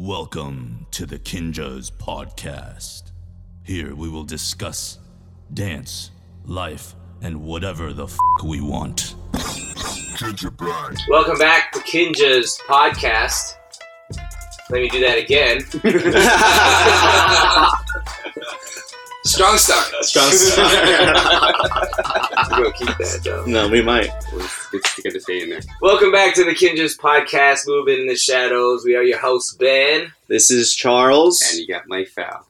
Welcome to the Kinjaz Podcast. Here we will discuss dance, life, and whatever the f we want. Welcome back to Kinja's podcast. Let me do that again. Strong start. Strong We're gonna keep that though. No, we might. To to stay in there. Welcome back to the Kinja's podcast, Moving in the Shadows. We are your host Ben. This is Charles. And you got Mike Fowl.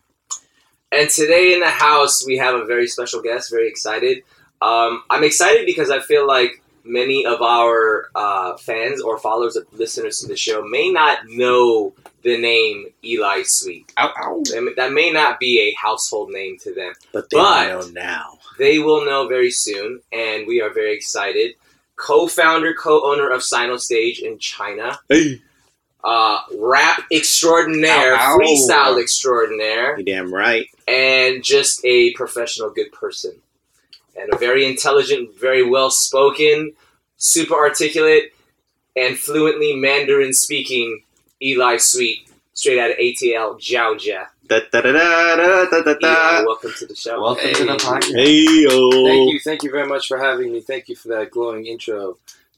And today in the house, we have a very special guest. Very excited. Um, I'm excited because I feel like many of our uh, fans or followers of listeners to the show may not know the name Eli Sweet. Ow, ow. That that may not be a household name to them. but they but- know now. They will know very soon, and we are very excited. Co-founder, co-owner of Sinostage in China, Hey. uh, rap extraordinaire, Ow, ow. freestyle extraordinaire, You damn right. and just a professional good person. And a very intelligent, very well spoken, super articulate, and fluently Mandarin speaking Eli Sweet, straight out of ATL, Jiaojia. Da, da, da, da, da, da, da, welcome to the show. Welcome to the podcast. Hey yo. Thank you, thank you very much for having me. Thank you for that glowing intro.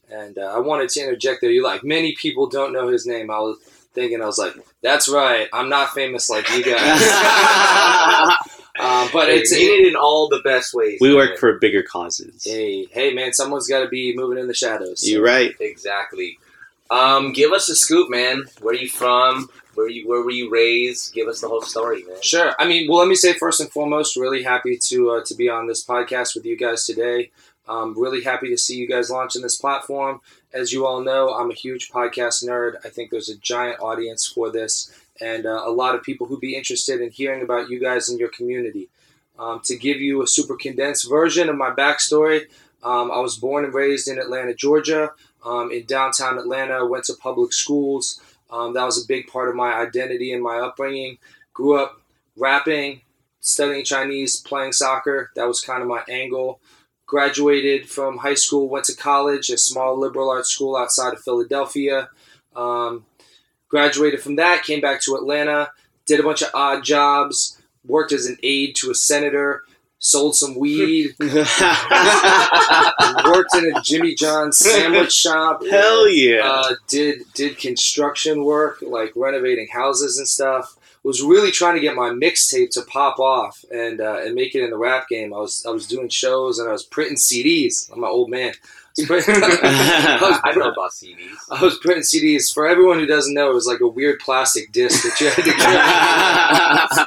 And uh, I wanted to interject there. You like many people don't know his name. I was thinking, I was like, that's right. I'm not famous like you guys. um, but Hey, it's mean it in all the best ways. we man. work for bigger causes. hey, hey, man. Someone's got to be moving in the shadows. You're right. Exactly. Um, give us a scoop, man. Where are you from? Where you where were you raised? Give us the whole story, man. Sure. I mean, well, let me say first and foremost, really happy to uh, to be on this podcast with you guys today. Um, really happy to see you guys launching this platform. As you all know, I'm a huge podcast nerd. I think there's a giant audience for this, and uh, a lot of people who'd be interested in hearing about you guys and your community. Um, to give you a super condensed version of my backstory, um, I was born and raised in Atlanta, Georgia. Um, in downtown Atlanta, went to public schools. Um, that was a big part of my identity and my upbringing. Grew up rapping, studying Chinese, playing soccer. That was kind of my angle. Graduated from high school, went to college, a small liberal arts school outside of Philadelphia. Um, graduated from that, came back to Atlanta, did a bunch of odd jobs, worked as an aide to a senator, sold some weed, worked in a Jimmy John's sandwich shop. Hell yeah. Uh, did did construction work, like renovating houses and stuff. Was really trying to get my mixtape to pop off and uh, and make it in the rap game. I was I was doing shows and I was printing CDs. I'm an old man. I was printing, I was I know about CDs. I was printing CDs. For everyone who doesn't know, it was like a weird plastic disc that you had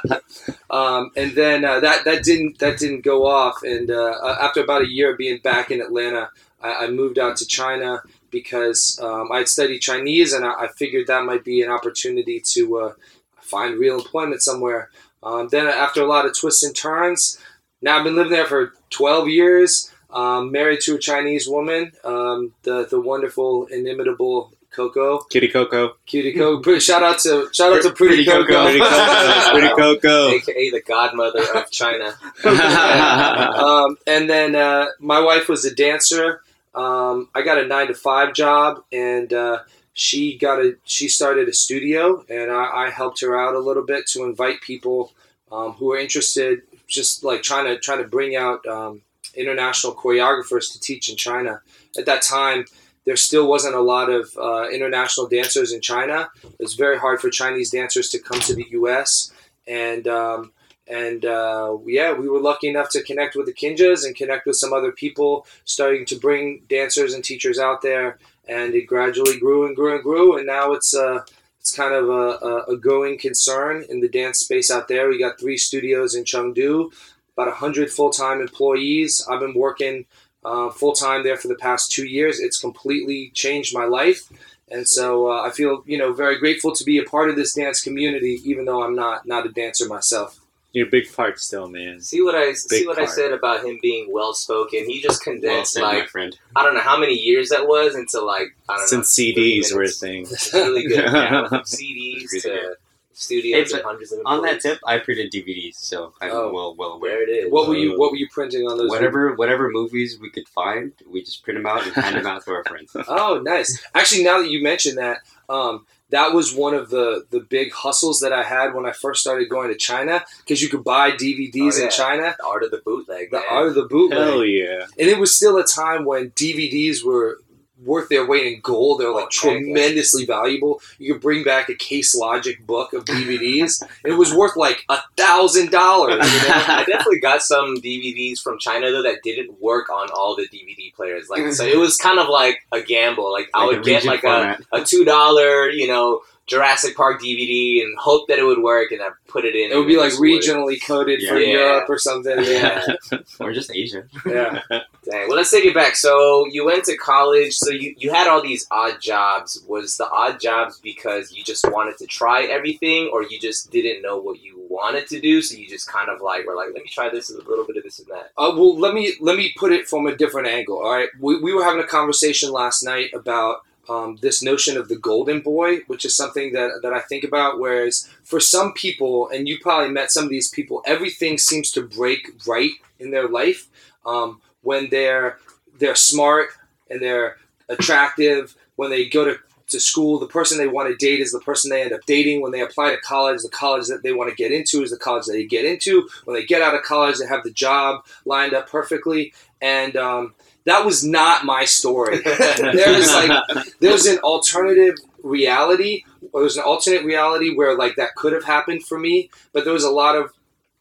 to carry. um, and then uh, that that didn't that didn't go off. And uh, uh, after about a year of being back in Atlanta, I, I moved out to China because um, I had studied Chinese, and I, I figured that might be an opportunity to uh, find real employment somewhere. Um, then after a lot of twists and turns, now I've been living there for 12 years. Um, married to a Chinese woman, um, the the wonderful, inimitable Coco, Kitty Coco. Cutie Coco. Shout out to shout out to Pretty, Coco. Pretty Coco. Pretty Coco. AKA the godmother of China. um, and then uh, my wife was a dancer. Um, I got a nine to five job, and uh, she got a she started a studio, and I, I helped her out a little bit to invite people um, who are interested, just like trying to trying to bring out um, international choreographers to teach in China. At that time, there still wasn't a lot of uh, international dancers in China. It was very hard for Chinese dancers to come to the U.S. and um, and uh, yeah, we were lucky enough to connect with the Kinjaz and connect with some other people, starting to bring dancers and teachers out there. And it gradually grew and grew and grew, and now it's uh, it's kind of a, a, a going concern in the dance space out there. We got three studios in Chengdu, about hundred full time employees. I've been working uh, full time there for the past two years. It's completely changed my life. And so uh, I feel, you know, very grateful to be a part of this dance community, even though I'm not not a dancer myself. You're a big part still, man. See what I see Big what I said about him being well spoken. He just Well condensed said, my like friend. I don't know how many years that was into like I don't Since know, 30 CDs were a thing. It's really good. Yeah, CDs Really to good. Studios Hey, and hundreds of On that tip, I printed DVDs, so I'm Oh. well well aware. There it is. What were you What were you printing on those? Whatever whatever movies we could find, we just print them out and hand them out to our friends. Oh, nice. Actually, now that you mention that, um, that was one of the the big hustles that I had when I first started going to China because you could buy DVDs Oh, yeah. in China. The art of the bootleg. The man. art of the bootleg. Hell yeah. and it was still a time when DVDs were worth their weight in gold. They're like Oh, yeah. tremendously valuable. You could bring back a Case Logic book of DVDs, and it was worth like a thousand dollars. I definitely got some DVDs from China though that didn't work on all the DVD players. Like, so it was kind of like a gamble. Like, I would get like a, a two dollar, you know, Jurassic Park DVD and hope that it would work, and I put it in. It would be like just would. regionally coded for Yeah. Europe or something. Yeah, Yeah. or just Asia. yeah. Dang. Well, let's take it back. So you went to college. So you, you had all these odd jobs. Was the odd jobs because you just wanted to try everything, or you just didn't know what you wanted to do? So you just kind of like were like, let me try this a little bit of this and that. Uh, well, let me let me put it from a different angle. All right, we, we were having a conversation last night about um, this notion of the golden boy, which is something that that I think about. Whereas for some people, and you probably met some of these people, everything seems to break right in their life um, when they're they're smart and they're attractive. When they go to to school, the person they want to date is the person they end up dating. When they apply to college, the college that they want to get into is the college they get into. When they get out of college, they have the job lined up perfectly. And um, that was not my story. there's like there's an alternative reality, or there's an alternate reality where like that could have happened for me, but there was a lot of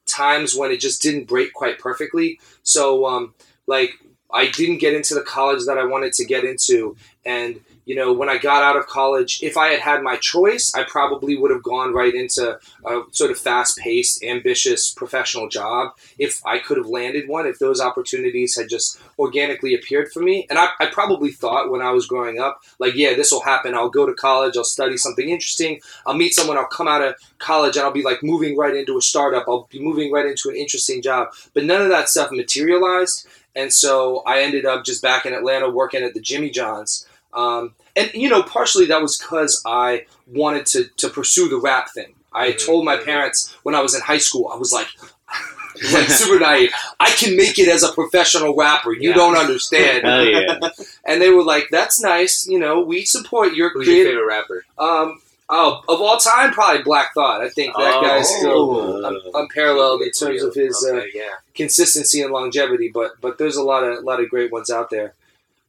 times when it just didn't break quite perfectly. So um, like I didn't get into the college that I wanted to get into, and you know, when I got out of college, if I had had my choice, I probably would have gone right into a sort of fast paced, ambitious professional job if I could have landed one, if those opportunities had just organically appeared for me. And I, I probably thought when I was growing up, like, yeah, this will happen. I'll go to college, I'll study something interesting, I'll meet someone, I'll come out of college, and I'll be like moving right into a startup, I'll be moving right into an interesting job. But none of that stuff materialized. And so I ended up just back in Atlanta working at the Jimmy John's. Um, and you know, partially that was because I wanted to to pursue the rap thing. I Mhm. told my parents when I was in high school, I was like, like super naive. I can make it as a professional rapper. You Yeah. don't understand. Hell yeah. and they were like, "That's nice. You know, we support your Who's your creative." favorite rapper? Um, oh, of all time, probably Black Thought. I think that Oh. guy's still Uh, un- unparalleled in terms of his uh, yeah. consistency and longevity. But but there's a lot of lot of great ones out there.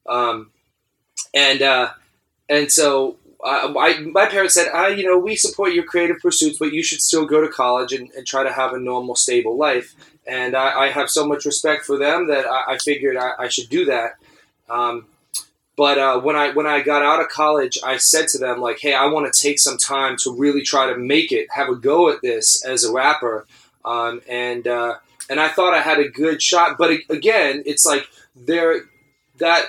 Um, and uh, and so uh, I, my parents said, ah, you know, we support your creative pursuits, but you should still go to college and, and try to have a normal, stable life. And I, I have so much respect for them that I, I figured I, I should do that. Um, but uh, when I when I got out of college, I said to them like, "Hey, I want to take some time to really try to make it, have a go at this as a rapper." Um, and uh, and I thought I had a good shot, but again, it's like there that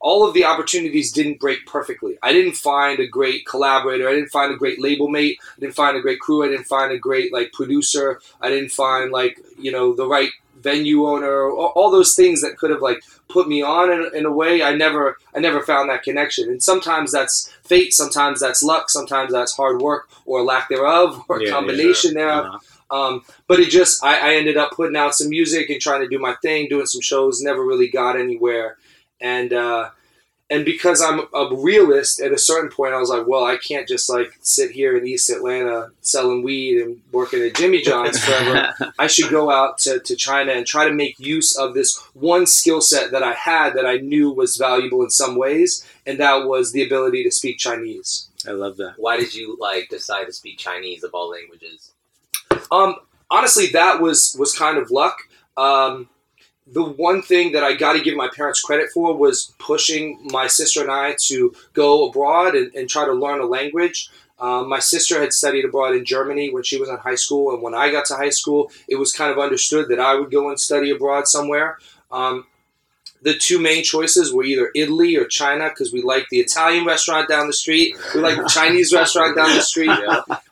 all of the opportunities didn't break perfectly. I didn't find a great collaborator. I didn't find a great label mate. I didn't find a great crew. I didn't find a great like producer. I didn't find like you know the right venue owner. All, all those things that could have like put me on in, in a way. I never I never found that connection. And sometimes that's fate. Sometimes that's luck. Sometimes that's hard work or lack thereof or Yeah, a yeah. combination thereof. Uh, Um, but it just, I, I ended up putting out some music and trying to do my thing, doing some shows, never really got anywhere. And, uh, and because I'm a realist, at a certain point, I was like, well, I can't just like sit here in East Atlanta selling weed and working at Jimmy John's forever. I should go out to, to China and try to make use of this one skill set that I had that I knew was valuable in some ways, and that was the ability to speak Chinese. I love that. Why did you like decide to speak Chinese of all languages? Um, honestly, that was was kind of luck. Um, the one thing that I got to give my parents credit for was pushing my sister and I to go abroad and, and try to learn a language. Um, my sister had studied abroad in Germany when she was in high school, and when I got to high school, it was kind of understood that I would go and study abroad somewhere. Um, the two main choices were either Italy or China because we liked the Italian restaurant down the street, we liked the Chinese restaurant down the street.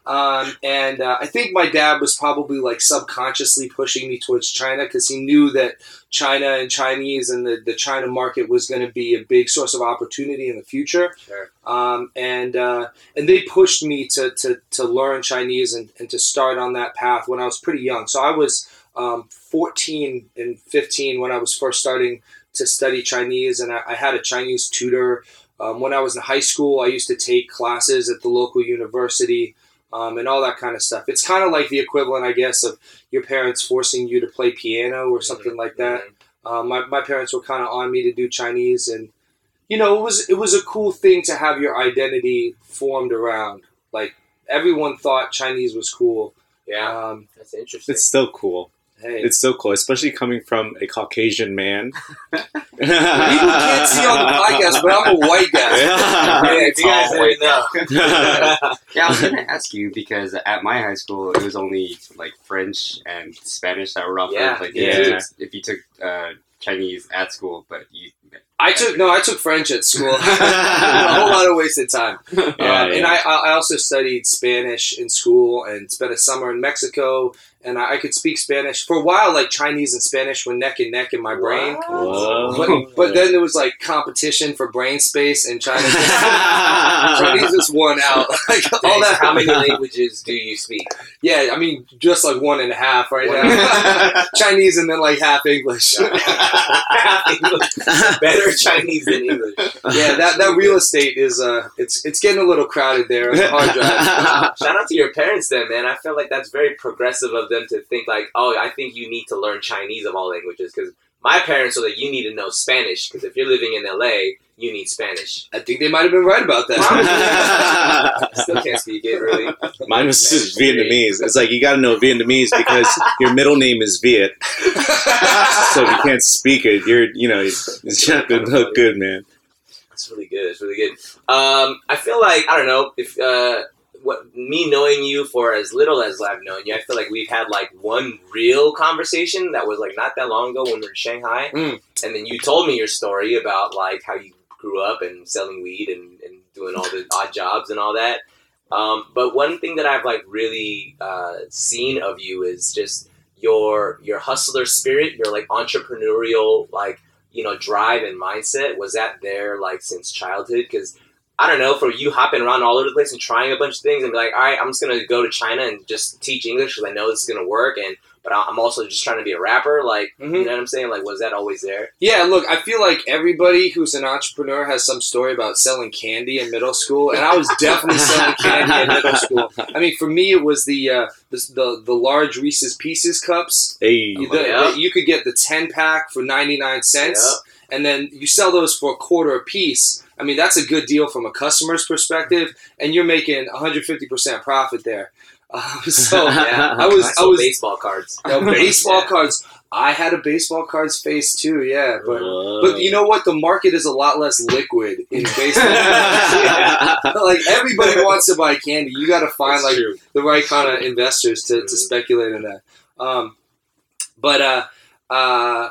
Um, and uh, I think my dad was probably like subconsciously pushing me towards China because he knew that China and Chinese and the, the China market was going to be a big source of opportunity in the future. Sure. Um, and uh, and they pushed me to, to, to learn Chinese and, and to start on that path when I was pretty young. So I was um, 14 and 15 when I was first starting to study Chinese, and I, I had a Chinese tutor. Um, when I was in high school, I used to take classes at the local university um, and all that kind of stuff. It's kind of like the equivalent, I guess, of your parents forcing you to play piano or something like that. Um, my, my parents were kind of on me to do Chinese, and you know, it was it was a cool thing to have your identity formed around. Like everyone thought Chinese was cool. Yeah, Um, that's interesting. It's still cool. Hey, It's so cool, especially coming from a Caucasian man. people can't see on the podcast, but I'm a white guy. yeah, if you guys Tall didn't know. Yeah, I was gonna ask you because at my high school it was only like French and Spanish that were offered. Yeah, like yeah. if you took, if you took uh, Chinese at school, but you I took no, I took French at school. a whole lot of wasted time. Yeah, um, And. I, I also studied Spanish in school and spent a summer in Mexico. And I, I could speak Spanish for a while. Like Chinese and Spanish were neck and neck in my brain. But, but then there was like competition for brain space, and China just, Chinese just won out. like all All that. How many languages do you speak? Yeah, I mean, just like one and a half right now. Chinese and then like half English. Better Chinese than English. yeah, that, that real estate is uh, it's it's getting a little crowded there hard drive. Shout out to your parents, then, man. I feel like that's very progressive of them to think like, oh, I think you need to learn Chinese of all languages because my parents are like, you need to know Spanish because if you're living in LA, you need Spanish. I think they might have been right about that. Still can't speak it really. Mine was just Vietnamese. It's like you got to know Vietnamese because your middle name is Viet. So if you can't speak it, you're you know it's not gonna look good, man. It's really good. It's really good. Um, I feel like I don't know if uh, what me knowing you for as little as I've known you, I feel like we've had like one real conversation that was like not that long ago when we were in Shanghai, Mm. and then you told me your story about like how you grew up and selling weed and, and doing all the odd jobs and all that. Um, but one thing that I've like really uh, seen of you is just your your hustler spirit, your like entrepreneurial like you know drive and mindset. Was that there like since childhood? Because I don't know, for you hopping around all over the place and trying a bunch of things and be like, all right, I'm just gonna go to China and just teach English because I know this is gonna work, and but I- I'm also just trying to be a rapper. Like, Mhm. you know what I'm saying? Like, was that always there? Yeah, look, I feel like everybody who's an entrepreneur has some story about selling candy in middle school, and I was definitely selling candy in middle school. I mean, for me, it was the uh, the, the the large Reese's Pieces cups. Hey, You, the- yeah. the- you could get the ten pack for ninety nine cents, and then you sell those for a quarter a piece. I mean, that's a good deal from a customer's perspective, and you're making 150 percent profit there. Uh, so Yeah, I was- I I was- baseball cards. you know, baseball Yeah. cards. I had a baseball cards face too, yeah, but. Whoa. But you know what? The market is a lot less liquid in baseball. like everybody wants to buy candy. You got to find That's like true. the right kind of investors to, to speculate in that. Um, but uh, uh,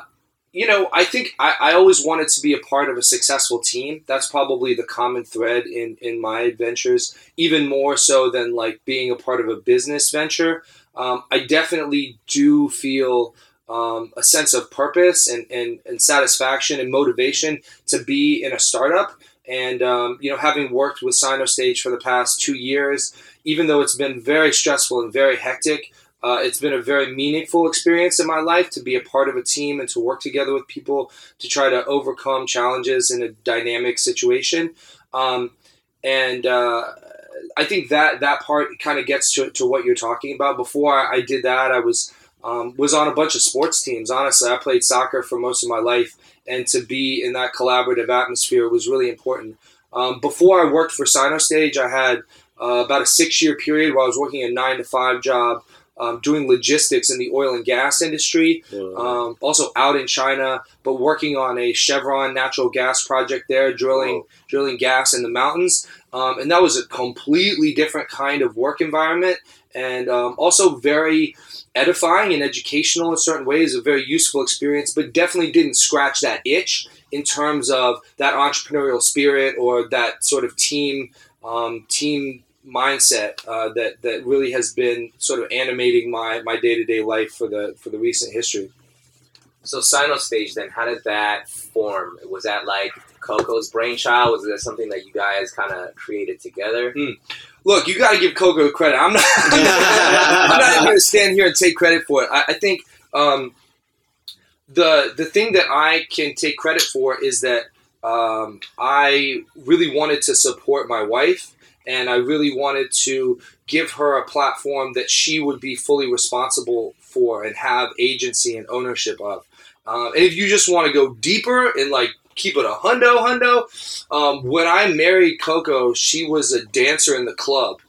you know, I think I, I always wanted to be a part of a successful team. That's probably the common thread in in my adventures, even more so than like being a part of a business venture. Um, I definitely do feel um, a sense of purpose and, and, and satisfaction and motivation to be in a startup. And um, you know, having worked with Sinostage for the past two years, even though it's been very stressful and very hectic, uh, it's been a very meaningful experience in my life to be a part of a team and to work together with people to try to overcome challenges in a dynamic situation. Um, and uh, I think that that part kind of gets to, to what you're talking about. Before I, I did that, I was um, was on a bunch of sports teams. Honestly, I played soccer for most of my life, and to be in that collaborative atmosphere was really important. Um, before I worked for Sinostage, I had uh, about a six year period where I was working a nine to five job um, doing logistics in the oil and gas industry. Um, also out in China, but working on a Chevron natural gas project there, drilling drilling gas in the mountains. Um, and that was a completely different kind of work environment, and um, also very edifying and educational in certain ways. A very useful experience, but definitely didn't scratch that itch in terms of that entrepreneurial spirit or that sort of team um, team mindset uh, that that really has been sort of animating my my day to day life for the for the recent history. So Sinostage, then, how did that form? Was that like Coco's brainchild? Was that something that you guys kind of created together? Look, you got to give Coco credit. I'm not. I'm not even going to stand here and take credit for it. I, I think um, the the thing that I can take credit for is that um, I really wanted to support my wife, and I really wanted to give her a platform that she would be fully responsible for and have agency and ownership of. Um, and if you just want to go deeper and like keep it a hundo hundo, um, when I married Coco, she was a dancer in the club.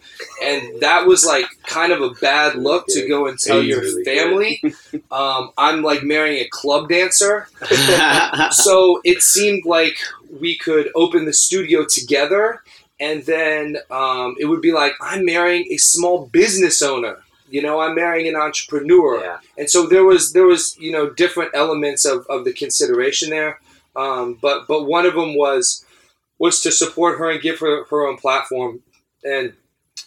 And that was like kind of a bad look to go and tell your family. Um, I'm like marrying a club dancer. so it seemed like we could open the studio together. And then um, it would be like, I'm marrying a small business owner. You know, I'm marrying an entrepreneur. Yeah. and so there was there was you know different elements of, of the consideration there. Um, but but one of them was was to support her and give her her own platform. And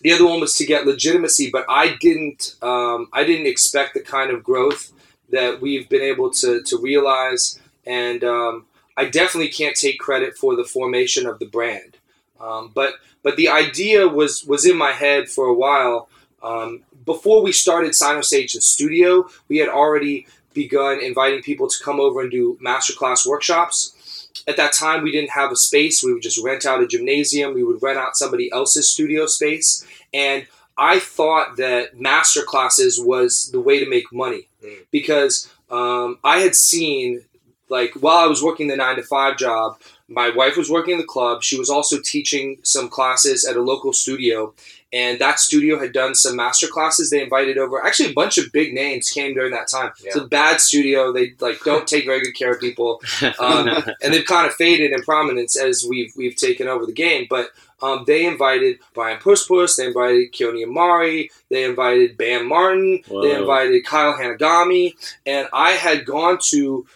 the other one was to get legitimacy. But i didn't um, i didn't expect the kind of growth that we've been able to to realize. And um, i definitely can't take credit for the formation of the brand um, but but the idea was was in my head for a while um, before we started Sinostage the studio, we had already begun inviting people to come over and do masterclass workshops. At that time, we didn't have a space. We would just rent out a gymnasium. We would rent out somebody else's studio space. And I thought that masterclasses was the way to make money Mm. because um, I had seen, like, while I was working the nine to five job, my wife was working in the club. She was also teaching some classes at a local studio and that studio had done some master classes. They invited over actually a bunch of big names came during that time. It's a bad studio. They like don't take very good care of people, um, and they've kind of faded in prominence as we've we've taken over the game. But um, they invited Brian Puspos, they invited Keone Amari, they invited Bam Martin, they invited Kyle Hanagami, and I had gone to.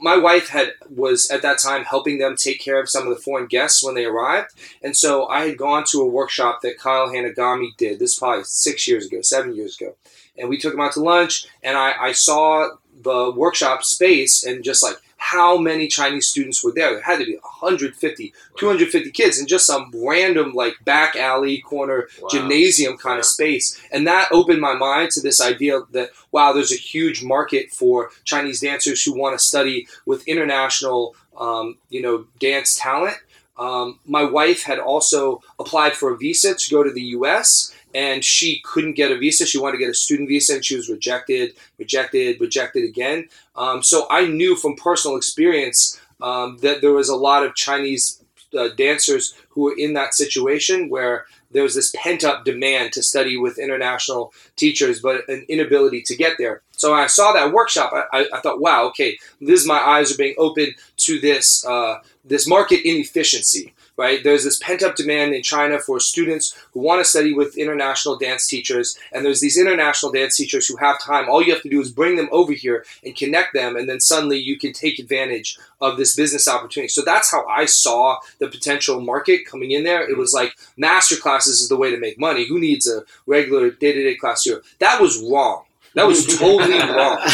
My wife had was at that time helping them take care of some of the foreign guests when they arrived, and so I had gone to a workshop that Kyle Hanagami did. This is probably six years ago, seven years ago. And we took him out to lunch, and I, I saw the workshop space and just like how many Chinese students were there. There had to be 150, 250 kids in just some random like back alley corner Wow. gymnasium kind Yeah. of space. And that opened my mind to this idea that, wow, there's a huge market for Chinese dancers who want to study with international, um, you know, dance talent. Um, my wife had also applied for a visa to go to the U.S. and she couldn't get a visa. She wanted to get a student visa and she was rejected, rejected, rejected again. Um, so I knew from personal experience um, that there was a lot of Chinese uh, dancers who were in that situation where there was this pent up demand to study with international teachers, but an inability to get there. So I saw that workshop, I, I, thought, wow, okay, this is my eyes are being opened to this uh, this market inefficiency. Right, there's this pent up demand in China for students who want to study with international dance teachers, and there's these international dance teachers who have time. All you have to do is bring them over here and connect them, and then suddenly you can take advantage of this business opportunity. So that's how I saw the potential market coming in there. It was mm-hmm. like master classes is the way to make money. Who needs a regular day to day class here? That was wrong. That was totally wrong.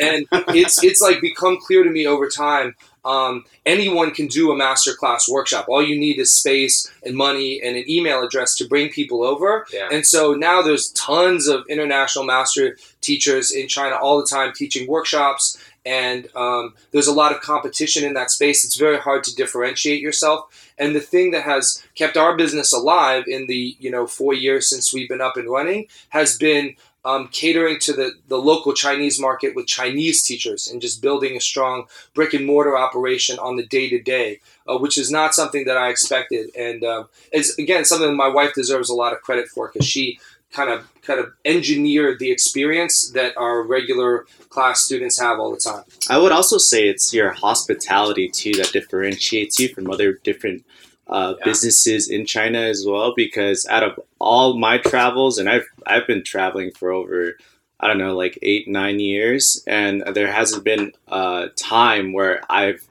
And it's it's like become clear to me over time. Um, anyone can do a master class workshop. All you need is space and money and an email address to bring people over. Yeah. And so now there's tons of international master teachers in China all the time teaching workshops, and um, there's a lot of competition in that space. It's very hard to differentiate yourself. And the thing that has kept our business alive in the you know four years since we've been up and running has been um, catering to the, the local Chinese market with Chinese teachers and just building a strong brick and mortar operation on the day to day, which is not something that I expected. And um, it's again something my wife deserves a lot of credit for because she kind of kind of engineer the experience that our regular class students have all the time. I would also say it's your hospitality too that differentiates you from other different uh, Yeah. businesses in China as well. Because out of all my travels, and I've I've been traveling for over I don't know like eight nine years, and there hasn't been a time where I've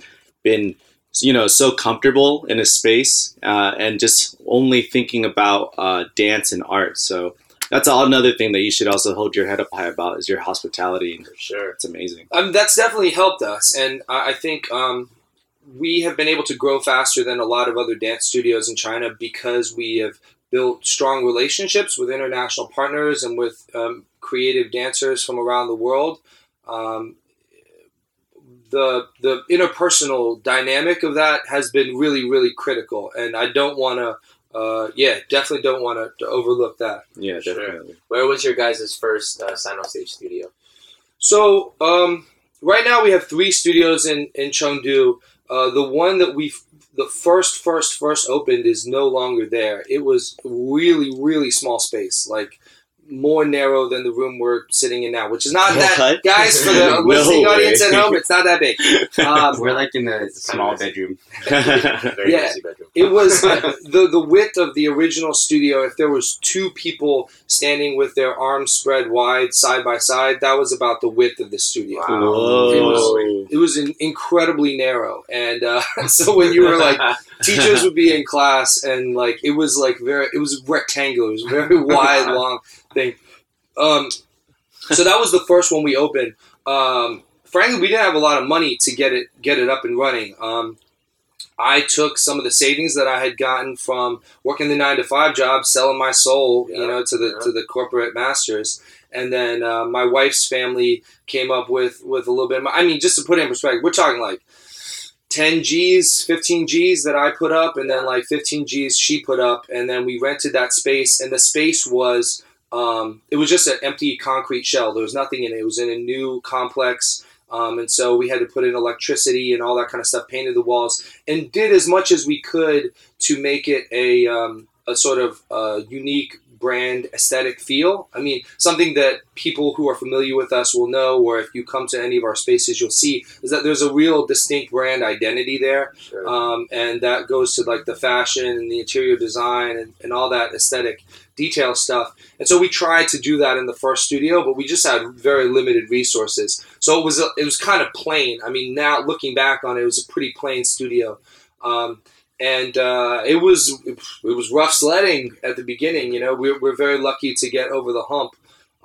been you know so comfortable in a space uh, and just only thinking about uh, dance and art. So. That's all another thing that you should also hold your head up high about is your hospitality. For sure. It's amazing. Um, that's definitely helped us, and I, I think um, we have been able to grow faster than a lot of other dance studios in China because we have built strong relationships with international partners and with um, creative dancers from around the world. Um, the the interpersonal dynamic of that has been really really critical, and I don't want to. Uh, yeah, definitely don't want to overlook that. Yeah, Sure. definitely. Where was your guys' first uh, Sinostage studio? So um, right now we have three studios in in Chengdu. Uh, the one that we the first first first opened is no longer there. It was really really small space, like more narrow than the room we're sitting in now, which is not that guys for the No listening way. audience at home. It's not that big. Um, We're like in a small bedroom. Very Yeah. bedroom. It was the the width of the original studio. If there was two people standing with their arms spread wide side by side, that was about the width of the studio. Wow. It was it was in, incredibly narrow, and uh, so when you were like teachers would be in class, and like it was like very it was rectangular, it was very wide, long thing. Um, so that was the first one we opened. Um, frankly, we didn't have a lot of money to get it get it up and running. Um, I took some of the savings that I had gotten from working the nine to five job, selling my soul, you know, to the yeah. to the corporate masters, and then uh, my wife's family came up with with a little bit. Of, I mean, just to put it in perspective, we're talking like. 10 G's, 15 G's that I put up, and then like 15 G's she put up, and then we rented that space, and the space was um, it was just an empty concrete shell. There was nothing in it. It was in a new complex, um, and so we had to put in electricity and all that kind of stuff, painted the walls, and did as much as we could to make it a um, a sort of uh, unique brand aesthetic feel. I mean, something that people who are familiar with us will know, or if you come to any of our spaces, you'll see is that there's a real distinct brand identity there. Sure. um, and that goes to like the fashion and the interior design and, and all that aesthetic detail stuff. And so we tried to do that in the first studio but we just had very limited resources. So it was a, it was kind of plain. I mean now looking back on it it was a pretty plain studio. Um, and uh, it was it was rough sledding at the beginning you know we're, we're very lucky to get over the hump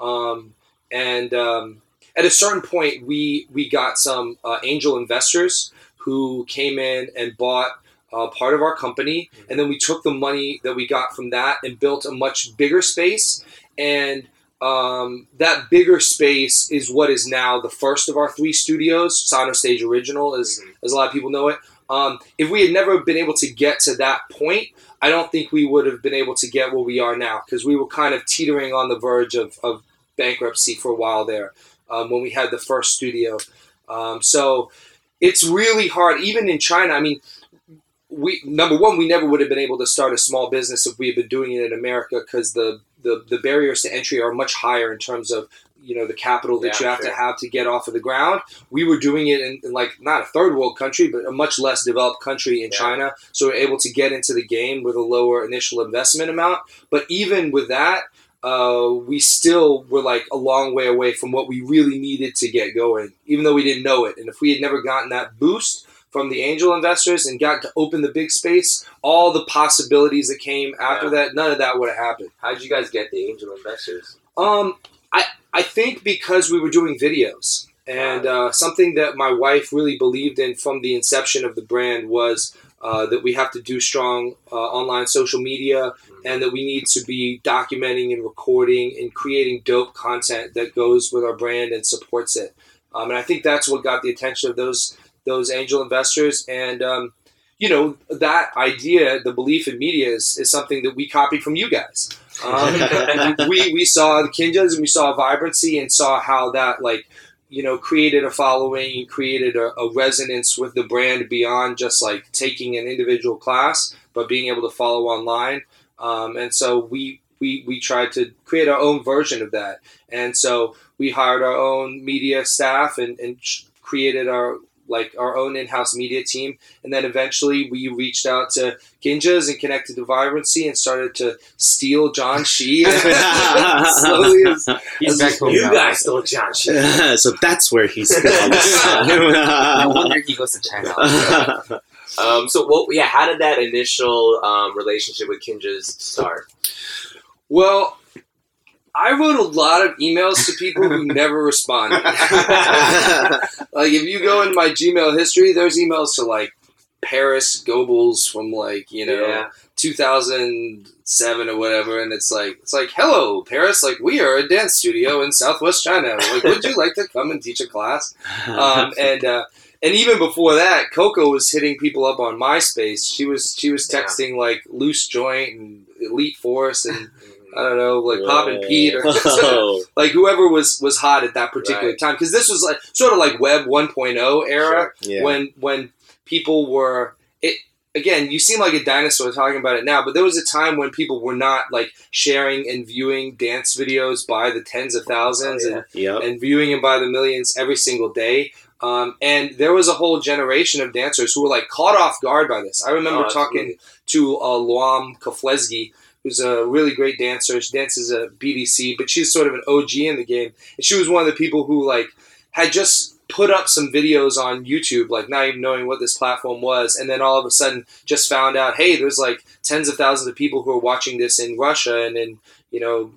um, and um, at a certain point we we got some uh, angel investors who came in and bought uh, part of our company, and then we took the money that we got from that and built a much bigger space. And um, that bigger space is what is now the first of our three studios, Sinostage Original, as as a lot of people know it. Um, if we had never been able to get to that point, I don't think we would have been able to get where we are now because we were kind of teetering on the verge of, of bankruptcy for a while there um, when we had the first studio. Um, so it's really hard, even in China. I mean, we number one, we never would have been able to start a small business if we had been doing it in America because the, the the barriers to entry are much higher in terms of you know the capital that Yeah, you have sure. to have to get off of the ground. We were doing it in, in like not a third world country, but a much less developed country in Yeah. China. So we're able to get into the game with a lower initial investment amount. But even with that, uh, we still were like a long way away from what we really needed to get going, even though we didn't know it. And if we had never gotten that boost from the angel investors and got to open the big space, all the possibilities that came after Yeah. that, none of that would have happened. How did you guys get the angel investors? Um, I I think because we were doing videos, and uh, something that my wife really believed in from the inception of the brand was uh, that we have to do strong uh, online social media, and that we need to be documenting and recording and creating dope content that goes with our brand and supports it. Um, and I think that's what got the attention of those those angel investors, and um, you know that idea, the belief in media, is, is something that we copied from you guys. Um, we we saw the Kinjaz and we saw vibrancy and saw how that like you know created a following, and created a, a resonance with the brand beyond just like taking an individual class, but being able to follow online. Um, and so we we we tried to create our own version of that, and so we hired our own media staff and and created our like our own in-house media team and then eventually we reached out to Kinjaz and connected to Vibrancy and started to steal John Shee slowly as, He's back home You now. guys stole John Shee. so that's where he's going. No wonder he goes to China. Um, so, what? Yeah, how did that initial um, relationship with Kinjaz start? Well, I wrote a lot of emails to people who never responded. like if you go in my Gmail history, there's emails to like Paris Goebel from like you know Yeah. 2007 or whatever, and it's like it's like hello Paris, like we are a dance studio in Southwest China. Like, would you like to come and teach a class? Um, and uh, and even before that, Coco was hitting people up on MySpace. She was she was Yeah. texting like Loose Joint and Elite Force and I don't know like Poppin Pete or like whoever was was hot at that particular Right. time because this was like sort of like Web 1.0 era Yeah. when when people were it again you seem like a dinosaur talking about it now but there was a time when people were not like sharing and viewing dance videos by the tens of thousands Oh, yeah. and Yep. and viewing them by the millions every single day. Um, and there was a whole generation of dancers who were like caught off guard by this. I remember Oh, talking to uh, Luam Keflezgy, who's a really great dancer. She dances at BDC, but she's sort of an OG in the game. And she was one of the people who like had just put up some videos on YouTube, like not even knowing what this platform was, and then all of a sudden just found out, hey, there's like tens of thousands of people who are watching this in Russia and in you know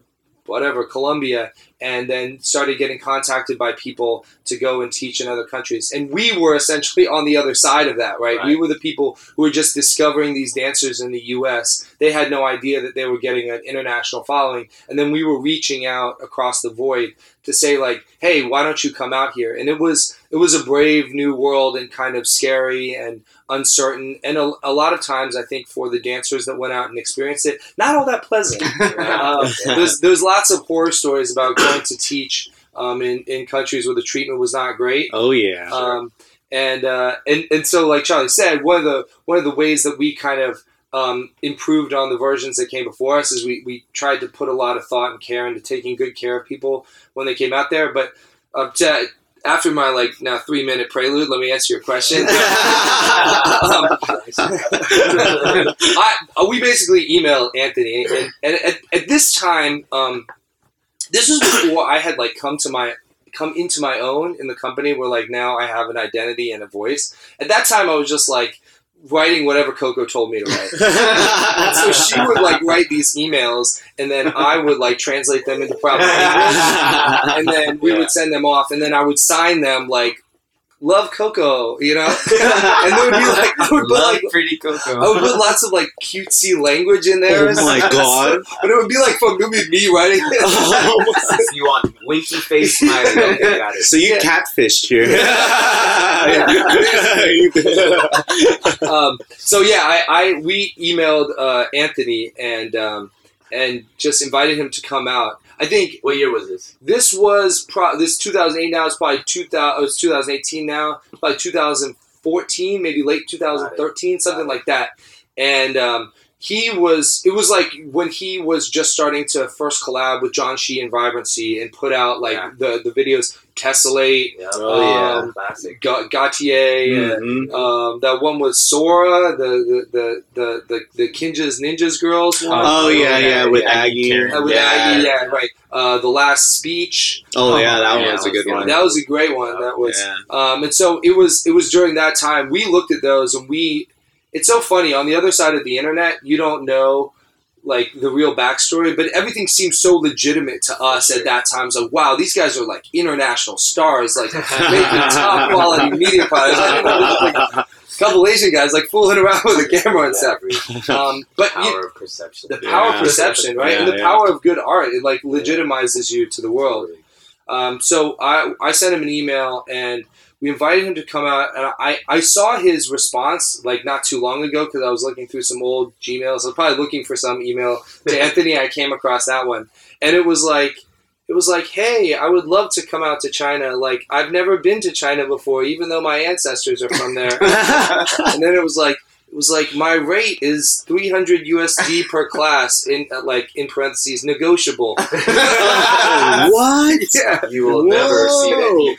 whatever Colombia, and then started getting contacted by people to go and teach in other countries. And we were essentially on the other side of that, right? We were the people who were just discovering these dancers in the U.S. They had no idea that they were getting an international following, and then we were reaching out across the void to say like, "Hey, why don't you come out here?" And it was it was a brave new world and kind of scary and uncertain, and a, a lot of times I think for the dancers that went out and experienced it, not all that pleasant. Um, there's there's lots of horror stories about going to teach um, in in countries where the treatment was not great. Oh yeah. Um, and, uh, and and so, like Charlie said, one of the one of the ways that we kind of um, improved on the versions that came before us is we, we tried to put a lot of thought and care into taking good care of people when they came out there. But uh, to, after my like now three minute prelude, let me answer your question. um, I, uh, we basically emailed Anthony, and, and at, at this time, um, this was before I had like come to my come into my own in the company, where like now I have an identity and a voice. At that time, I was just like writing whatever Coco told me to write. so she would like write these emails, and then I would like translate them into proper English, and then we Yeah. would send them off, and then I would sign them like "Love Coco," you know, and there would be like I would put Love like pretty Coco. I would put lots of like cutesy language in there. Oh my God. But it would be like from maybe me writing it. you want winky face smiley? Okay, got it. so you Yeah. catfished here. um, so yeah, I, I we emailed uh, Anthony and um, and just invited him to come out. I think What year was this? this was pro- this 2008 now. It's probably 2000. It's 2018 now. Probably 2014, maybe late 2013, something like that. And um, he was. It was like when he was just starting to first collab with John Shee and Vibrancy and put out like Yeah. the the videos Tessellate, Yeah. Oh, yeah. um, classic. Ga- Gautier. Mhm. Um, that one was Sora, the the the the the, the Kinjaz Ninjas girls one. Oh yeah, yeah, yeah, with Aggie Aggie. Uh, with yeah. Aggie, yeah, right. Uh, the last speech. Oh yeah, that Yeah, one was a good one. That was a great one. That was, Yeah. um, and so it was. It was during that time we looked at those, and we. It's so funny on the other side of the internet. You don't know like the real backstory, but everything seems so legitimate to us at that time. It's like, wow, these guys are like international stars, like making top quality media products. I didn't know there was, like, a couple Asian guys like fooling around with a camera and stuff. Um, but you, Power of perception. the power Yeah. of perception, right, and the yeah. power of good art, it like legitimizes you to the world. Um, so I, I sent him an email and we invited him to come out. And I, I saw his response like not too long ago because I was looking through some old Gmails. I was probably looking for some email to Anthony. I came across that one, and it was like. It was like, hey, I would love to come out to China. Like, I've never been to China before, even though my ancestors are from there. and then it was like, It was like my rate is 300 USD per class in uh, like in parentheses negotiable. what? yeah. You will never see that email.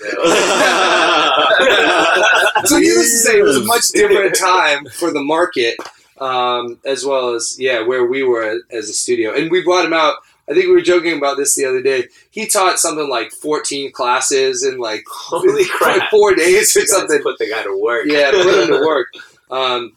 So needless to say, it was a much different time for the market, um, as well as yeah, where we were as a studio. And we brought him out. I think we were joking about this the other day. He taught something like 14 classes in like Holy crap! four days or You guys something. Put the guy to work. Yeah, put him to work. Um,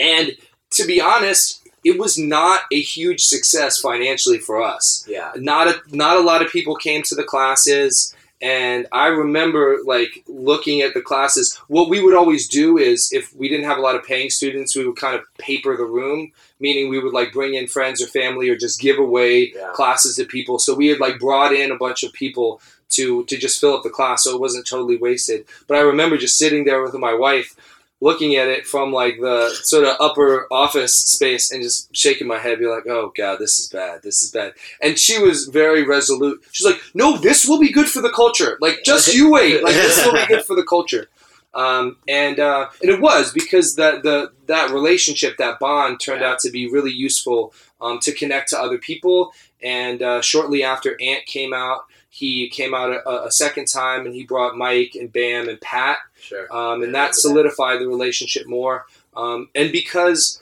and to be honest, it was not a huge success financially for us. Yeah. Not a not a lot of people came to the classes, and I remember like looking at the classes. What we would always do is if we didn't have a lot of paying students, we would kind of paper the room, meaning we would like bring in friends or family or just give away Yeah. classes to people. So we had like brought in a bunch of people to to just fill up the class, so it wasn't totally wasted. But I remember just sitting there with my wife, looking at it from like the sort of upper office space, and just shaking my head, be like, "Oh God, this is bad. This is bad." And she was very resolute. She's like, "No, this will be good for the culture. Like, just you wait. Like, this will be good for the culture." Um, and uh, and it was because that the that relationship, that bond, turned Yeah. out to be really useful um, to connect to other people. And uh, shortly after Ant came out, he came out a, a second time, and he brought Mike and Bam and Pat, Sure. um, and that solidified the relationship more. Um, and because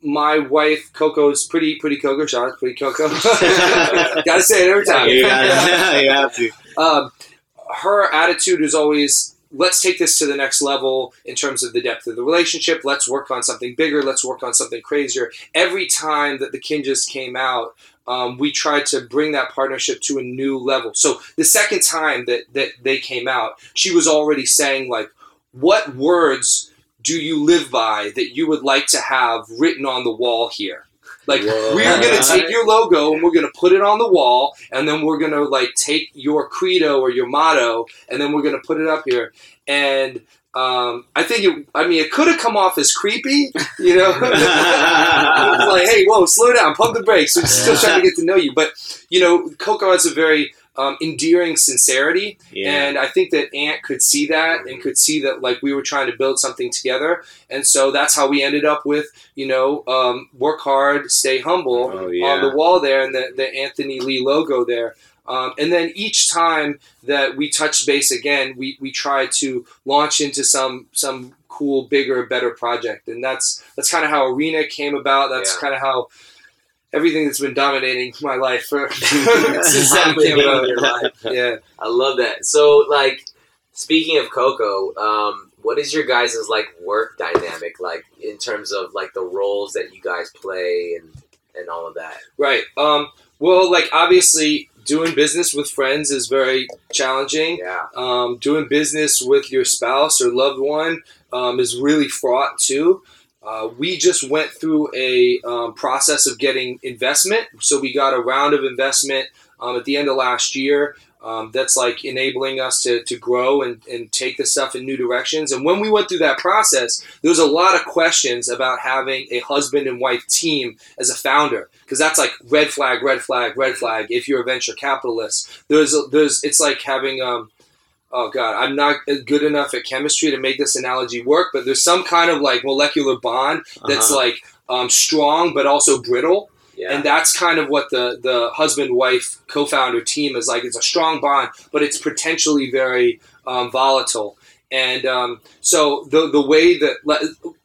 my wife Coco is pretty pretty Coco, shout out pretty Coco. Gotta say it every time. you, gotta, you have to. um, her attitude is always let's take this to the next level in terms of the depth of the relationship let's work on something bigger let's work on something crazier every time that the Kinjaz came out um, we tried to bring that partnership to a new level so the second time that, that they came out she was already saying like what words do you live by that you would like to have written on the wall here like Whoa. we're gonna take your logo and we're gonna put it on the wall, and then we're gonna like take your credo or your motto, and then we're gonna put it up here. And um, I think it. I mean, it could have come off as creepy, you know. Like, hey, whoa, slow down, pump the brakes. We're still trying to get to know you, but you know, Coco has a very um, endearing sincerity, Yeah. and I think that Ant could see that and could see that like we were trying to build something together, and so that's how we ended up with you know um, work hard, stay humble Oh, on the wall there, and the the Anthony Lee logo there. Um, and then each time that we touch base again, we, we try to launch into some some cool, bigger, better project, and that's that's kind of how Arena came about. That's Yeah. kind of how everything that's been dominating my life for since that came about. Life. Yeah. I love that. So, like, speaking of Coco, um, what is your guys' like work dynamic like in terms of like the roles that you guys play and and all of that? Right. Um, well, like obviously, doing business with friends is very challenging. Yeah. Um, doing business with your spouse or loved one um, is really fraught too. Uh, we just went through a um, process of getting investment. So we got a round of investment um, at the end of last year. Um, that's like enabling us to, to grow and, and take the stuff in new directions. And when we went through that process, there was a lot of questions about having a husband and wife team as a founder because that's like red flag, red flag, red flag. If you're a venture capitalist, there's there's it's like having um, oh god, I'm not good enough at chemistry to make this analogy work, but there's some kind of like molecular bond that's Uh-huh. like um, strong but also brittle. Yeah. And that's kind of what the, the husband wife co founder team is like. It's a strong bond, but it's potentially very um, volatile. And um, so the the way that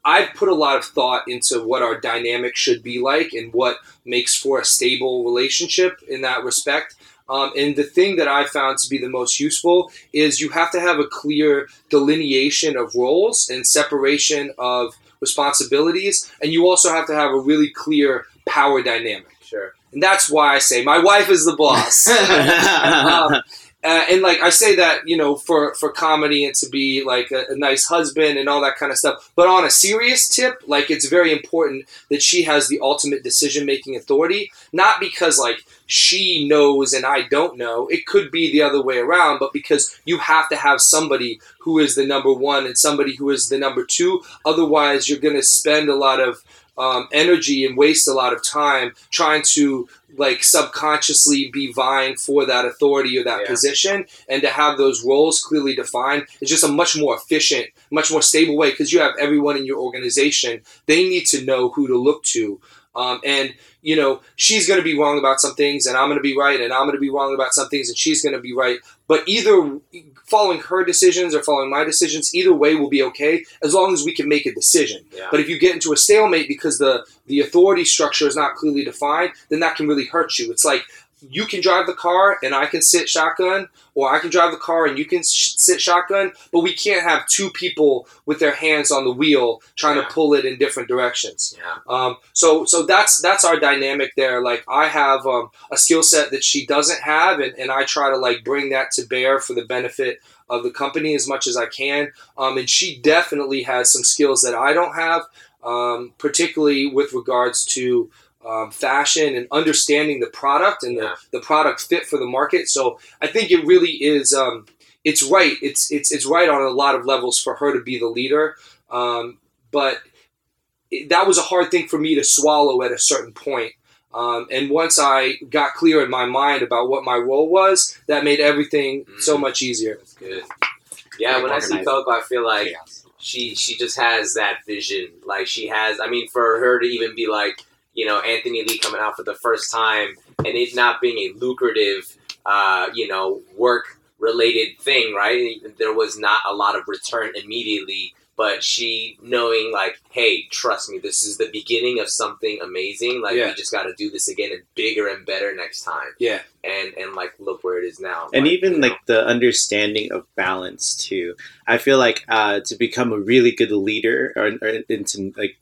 I've put a lot of thought into what our dynamic should be like and what makes for a stable relationship in that respect. Um, and the thing that I found to be the most useful is you have to have a clear delineation of roles and separation of responsibilities, and you also have to have a really clear power dynamic. sure. And that's why I say my wife is the boss. um, uh, and like I say that, you know, for for comedy and to be like a, a nice husband and all that kind of stuff. But on a serious tip, like it's very important that she has the ultimate decision making authority. Not because like she knows and I don't know. It could be the other way around, but because you have to have somebody who is the number one and somebody who is the number two. Otherwise, you're going to spend a lot of um, energy and waste a lot of time trying to like subconsciously be vying for that authority or that Yeah. position. And to have those roles clearly defined is just a much more efficient much more stable way because you have everyone in your organization. They need to know who to look to. Um, and you know she's going to be wrong about some things and i'm going to be right and i'm going to be wrong about some things and she's going to be right. But either following her decisions or following my decisions either way will be okay as long as we can make a decision Yeah. but if you get into a stalemate because the the authority structure is not clearly defined, then that can really hurt you. It's like you can drive the car and I can sit shotgun, or I can drive the car and you can sh- sit shotgun, but we can't have two people with their hands on the wheel trying Yeah. to pull it in different directions. Yeah. Um, so so that's that's our dynamic there. Like I have um, a skill set that she doesn't have, and, and I try to like bring that to bear for the benefit of the company as much as I can. Um, and she definitely has some skills that I don't have, um, particularly with regards to um, fashion and understanding the product and the, the product fit for the market. So I think it really is. Um, it's right. It's it's it's right on a lot of levels for her to be the leader. Um, but it, that was a hard thing for me to swallow at a certain point. Um, and once I got clear in my mind about what my role was, that made everything so Mhm. much easier. That's good. Yeah, when I see Organized. Coco, I feel like Chaos. she she just has that vision. Like she has. I mean, for her to even be like, you know, Anthony Lee coming out for the first time and it not being a lucrative, uh, you know, work related thing, right? There was not a lot of return immediately. But she knowing like, hey, trust me, this is the beginning of something amazing. Like Yeah. we just got to do this again and bigger and better next time. Yeah. And and like look where it is now. and Like, even you know. like the understanding of balance too i feel like uh, to become a really good leader or, or and to like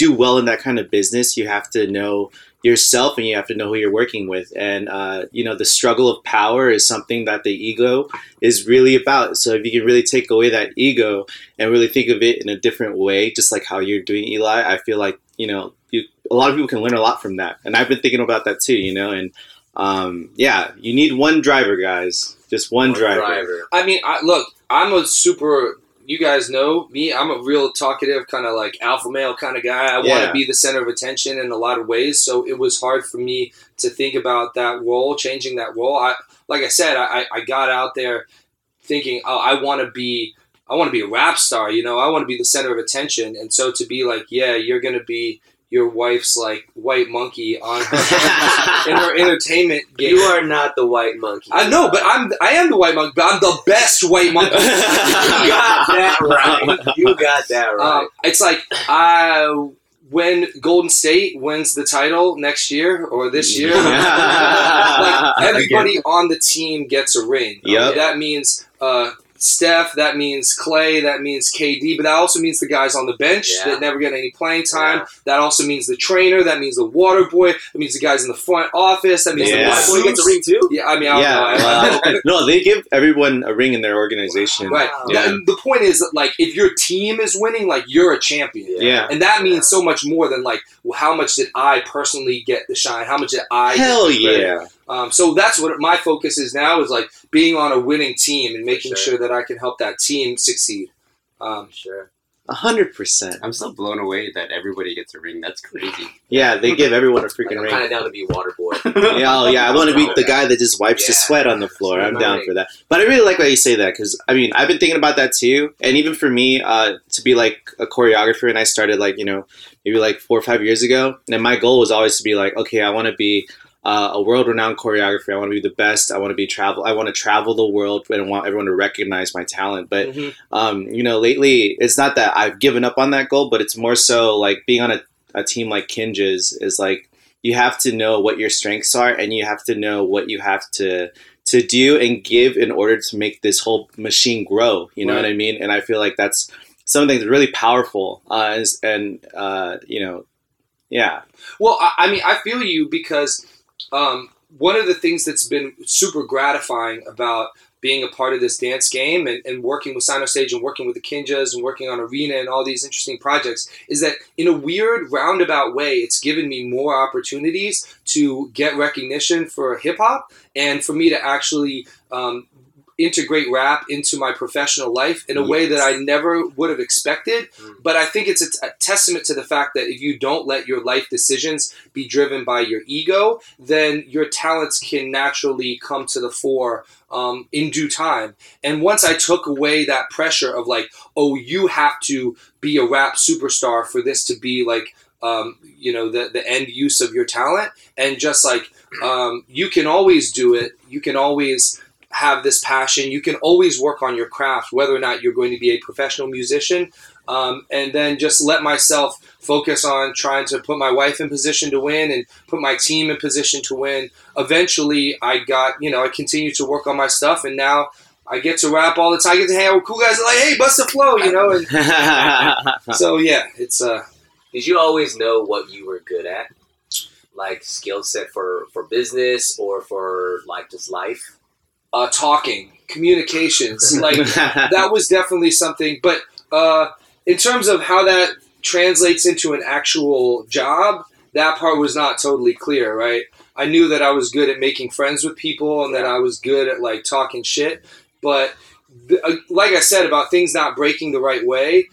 do well in that kind of business you have to know yourself and you have to know who you're working with and uh, you know the struggle of power is something that the ego is really about so if you can really take away that ego and really think of it in a different way just like how you're doing eli i feel like you know you, a lot of people can learn a lot from that and i've been thinking about that too you know and um, yeah, you need one driver, guys. Just one, One driver. I mean, I, look, I'm a super. You guys know me. I'm a real talkative, kind of like alpha male kind of guy. I want to be the center of attention in a lot of ways. So it was hard for me to think about that role, changing that role. I, like I said, I, I got out there thinking, oh, I want to be, I want to be a rap star. You know, I want to be the center of attention. And so to be like, yeah, you're gonna be your wife's like white monkey on her in her entertainment game. You are not the white monkey. I know, but I'm I am the white monkey, but I'm the best white monkey. you got that right. You got that right. Um, it's like I when Golden State wins the title next year or this year, like everybody on the team gets a ring. Yep. That means uh, Steph. That means Clay. That means KD. But that also means the guys on the bench Yeah. that never get any playing time. Yeah. That also means the trainer. That means the water boy. That means the guys in the front office. That means Yeah. the White boy gets a ring too. Yeah, I mean, I don't yeah. know. wow. Uh, no, they give everyone a ring in their organization. Right. Yeah. The, the point is that, like, if your team is winning, like, you're a champion. Yeah. And that means so much more than, like, well, how much did I personally get the shine? How much did I get Hell the credit? yeah. Um, so that's what my focus is now is, like, being on a winning team and making Sure. sure that I can help that team succeed. Um, Sure. A hundred percent. I'm still blown away that everybody gets a ring. That's crazy. Yeah, they give everyone a Like, freaking I'm ring. kind of down to be water boy. Yeah, oh, yeah, I want to be the guy that just wipes his Yeah. sweat on the floor. I'm down Right. for that. But I really like why you say that because I mean I've been thinking about that too, and even for me uh, to be like a choreographer, and I started like you know maybe like four or five years ago, and my goal was always to be like, okay, I want to be uh, a world-renowned choreographer. I want to be the best. I want to be travel. I want to travel the world, and want everyone to recognize my talent. But mhm. um, you know, lately it's not that I've given up on that goal, but it's more so like being on a, a team like Kinjaz is like you have to know what your strengths are and you have to know what you have to to do and give in order to make this whole machine grow. You know what I mean? And I feel like that's something that's really powerful. Uh, is- and uh, you know, yeah, Well, I, I mean, I feel you because um, one of the things that's been super gratifying about being a part of this dance game and, and working with Sinostage and working with the Kinjaz and working on Arena and all these interesting projects is that in a weird roundabout way, it's given me more opportunities to get recognition for hip hop and for me to actually um, integrate rap into my professional life in a way that I never would have expected. Mm. But I think it's a, t- a testament to the fact that if you don't let your life decisions be driven by your ego, then your talents can naturally come to the fore um, in due time. And once I took away that pressure of like, oh, you have to be a rap superstar for this to be like, um, you know, the, the end use of your talent, and just like, um, you can always do it. You can always have this passion. You can always work on your craft, whether or not you're going to be a professional musician. Um, and then just let myself focus on trying to put my wife in position to win and put my team in position to win. Eventually, I got, you know, I continued to work on my stuff, and now I get to rap all the time. I get to hang out with cool guys like, hey, bust a flow, you know. And so yeah, it's uh, Did you always know what you were good at? Like skill set for for business or for like just life? Uh, talking, communications, like that was definitely something. But uh, in terms of how that translates into an actual job, that part was not totally clear, right? I knew that I was good at making friends with people and that I was good at like talking shit, but th- uh, like I said about things not breaking the right way.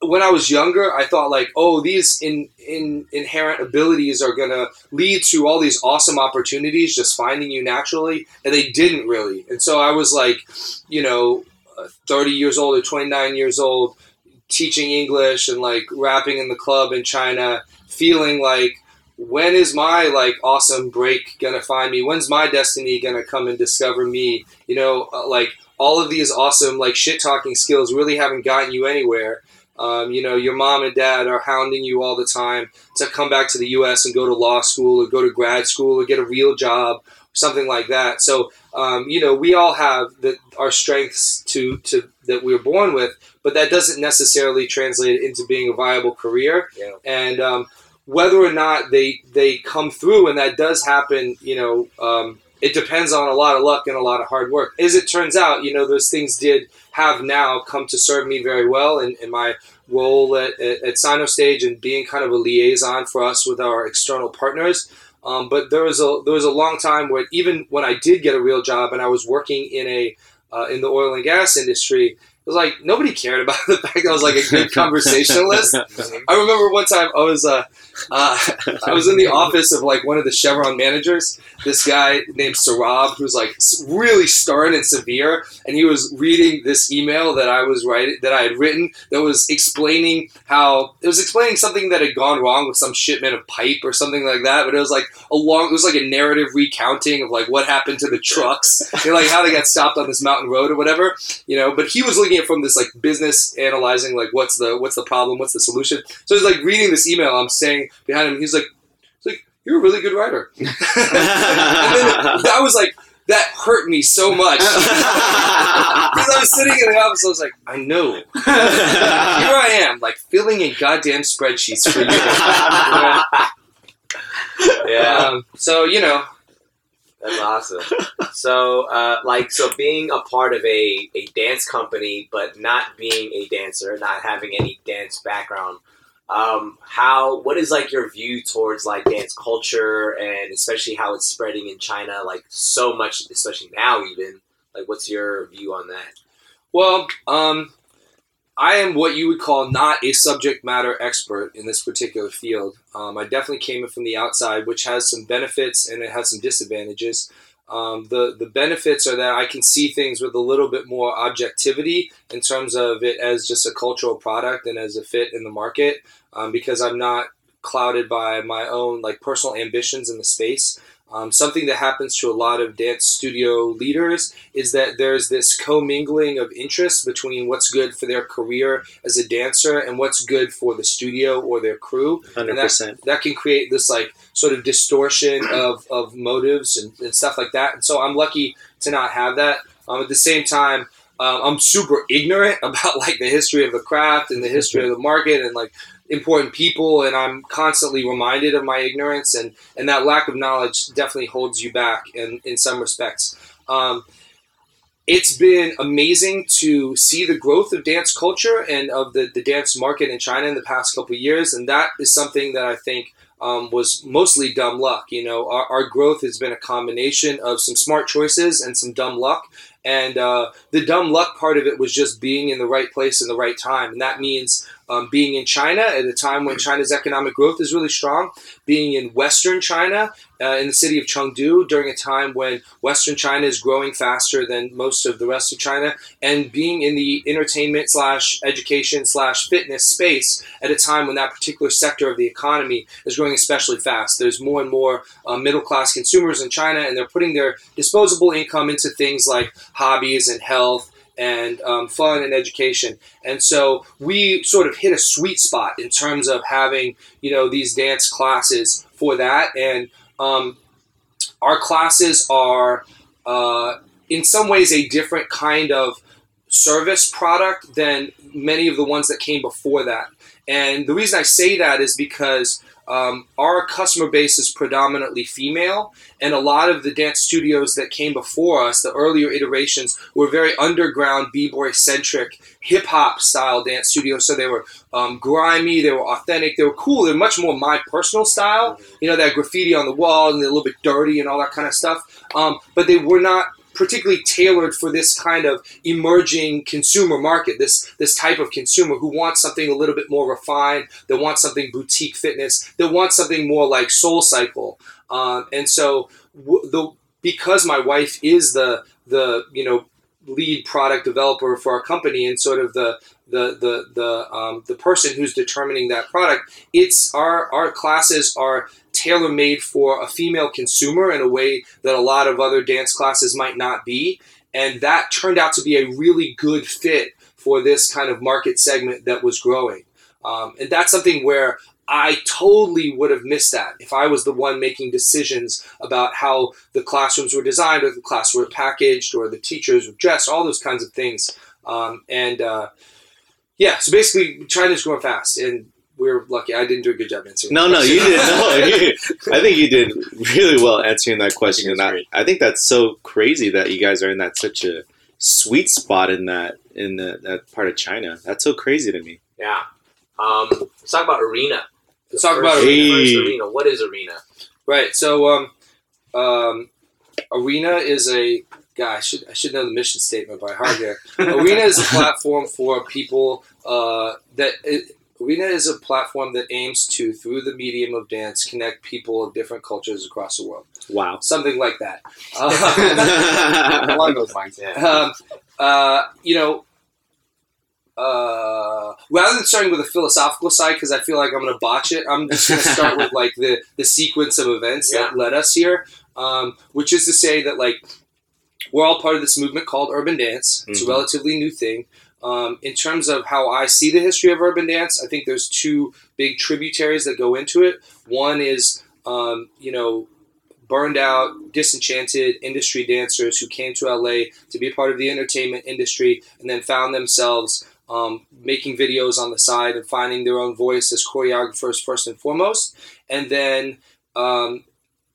When I was younger, I thought like, oh, these in, in inherent abilities are gonna lead to all these awesome opportunities just finding you naturally, and they didn't really. And so I was like, you know, uh, 30 years old or 29 years old, teaching English and like rapping in the club in China, feeling like, when is my like awesome break gonna find me? When's my destiny gonna come and discover me? You know, uh, like all of these awesome like shit talking skills really haven't gotten you anywhere. Um, you know, your mom and dad are hounding you all the time to come back to the U.S. and go to law school or go to grad school or get a real job, something like that. So, um, you know, we all have the, our strengths to, to that we are born with, but that doesn't necessarily translate into being a viable career. Yeah. And um, whether or not they they come through, and that does happen, you know, um, it depends on a lot of luck and a lot of hard work. As it turns out, you know, those things did have now come to serve me very well in, in my role at, at, at Sinostage and being kind of a liaison for us with our external partners. Um, but there was a there was a long time where even when I did get a real job and I was working in a uh, in the oil and gas industry, was like nobody cared about the fact that I was like a good conversationalist. I remember one time I was uh, uh, I was in the office of like one of the Chevron managers. This guy named Sarab, who's like really stern and severe, and he was reading this email that I was writing that I had written that was explaining how it was explaining something that had gone wrong with some shipment of pipe or something like that. But it was like a long, it was like a narrative recounting of like what happened to the trucks, and like how they got stopped on this mountain road or whatever, you know. But he was looking it from this like business analyzing like what's the what's the problem, what's the solution. So he's like reading this email. I'm saying behind him, he's like, he's like, you're a really good writer. and that was like that hurt me so much because I was sitting in the office. I was like, I know. Here I am, like filling in goddamn spreadsheets for you. Yeah. Um, so you know, That's awesome. So, uh, like, so being a part of a, a dance company, but not being a dancer, not having any dance background, um, how, what is like your view towards like dance culture and especially how it's spreading in China, like so much, especially now even, like, what's your view on that? Well, um, I am what you would call not a subject matter expert in this particular field. Um, I definitely came in from the outside, which has some benefits and it has some disadvantages. Um, the the benefits are that I can see things with a little bit more objectivity in terms of it as just a cultural product and as a fit in the market, um, because I'm not clouded by my own like personal ambitions in the space. Um, something that happens to a lot of dance studio leaders is that there's this commingling of interest between what's good for their career as a dancer and what's good for the studio or their crew. Hundred And that, percent. that can create this like sort of distortion of, of motives and, and stuff like that. And so I'm lucky to not have that. Um, at the same time, um, I'm super ignorant about like the history of the craft and the history of the market and like important people and I'm constantly reminded of my ignorance and, and that lack of knowledge definitely holds you back in, in some respects. Um, it's been amazing to see the growth of dance culture and of the, the dance market in China in the past couple years. And that is something that I think um, was mostly dumb luck. You know, our, our growth has been a combination of some smart choices and some dumb luck. And uh, the dumb luck part of it was just being in the right place in the right time. And that means um, being in China at a time when China's economic growth is really strong, being in Western China, uh, in the city of Chengdu during a time when Western China is growing faster than most of the rest of China, and being in the entertainment slash education slash fitness space at a time when that particular sector of the economy is growing especially fast. There's more and more uh, middle class consumers in China, and they're putting their disposable income into things like hobbies and health and um, fun and education. And so we sort of hit a sweet spot in terms of having, you know, these dance classes for that. And um, our classes are, uh, in some ways, a different kind of service product than many of the ones that came before that. And the reason I say that is because um, our customer base is predominantly female, and a lot of the dance studios that came before us, the earlier iterations, were very underground, b-boy centric, hip hop style dance studios. So they were um, grimy, they were authentic, they were cool. They're much more my personal style. You know, that graffiti on the wall and they're a little bit dirty and all that kind of stuff. Um, but they were not particularly tailored for this kind of emerging consumer market, this this type of consumer who wants something a little bit more refined, that wants something boutique fitness, that wants something more like Soul Cycle. Um, and so w- the because my wife is the the you know lead product developer for our company and sort of the the the the um, the person who's determining that product. It's our our classes are tailor made for a female consumer in a way that a lot of other dance classes might not be, and that turned out to be a really good fit for this kind of market segment that was growing. Um, and that's something where I totally would have missed that if I was the one making decisions about how the classrooms were designed, or the class were packaged, or the teachers were dressed, all those kinds of things. Um, and uh, yeah, so basically, China's growing fast, and we're lucky. I didn't do a good job answering. No, the no, you did. No, you, I think you did really well answering that question. it's and I. I think that's so crazy that you guys are in that such a sweet spot in that in the, that part of China. That's so crazy to me. Yeah. Um, let's talk about arena. Let's talk about Arena. first arena. What is arena? Right. So, um, um, Arena is a guy. I should I should know the mission statement by heart here. Arena is a platform for people uh, that. It, Arena is a platform that aims to, through the medium of dance, connect people of different cultures across the world. Wow. Something like that. Uh, Along those lines, yeah. um, uh, you know, uh, rather than starting with a philosophical side, because I feel like I'm going to botch it, I'm just going to start with like the the sequence of events that led us here, um, which is to say that like we're all part of this movement called urban dance. It's Mhm. a relatively new thing. Um, in terms of how I see the history of urban dance, I think there's two big tributaries that go into it. One is, um, you know, burned out, disenchanted industry dancers who came to LA to be a part of the entertainment industry and then found themselves um, making videos on the side and finding their own voice as choreographers first and foremost. And then um,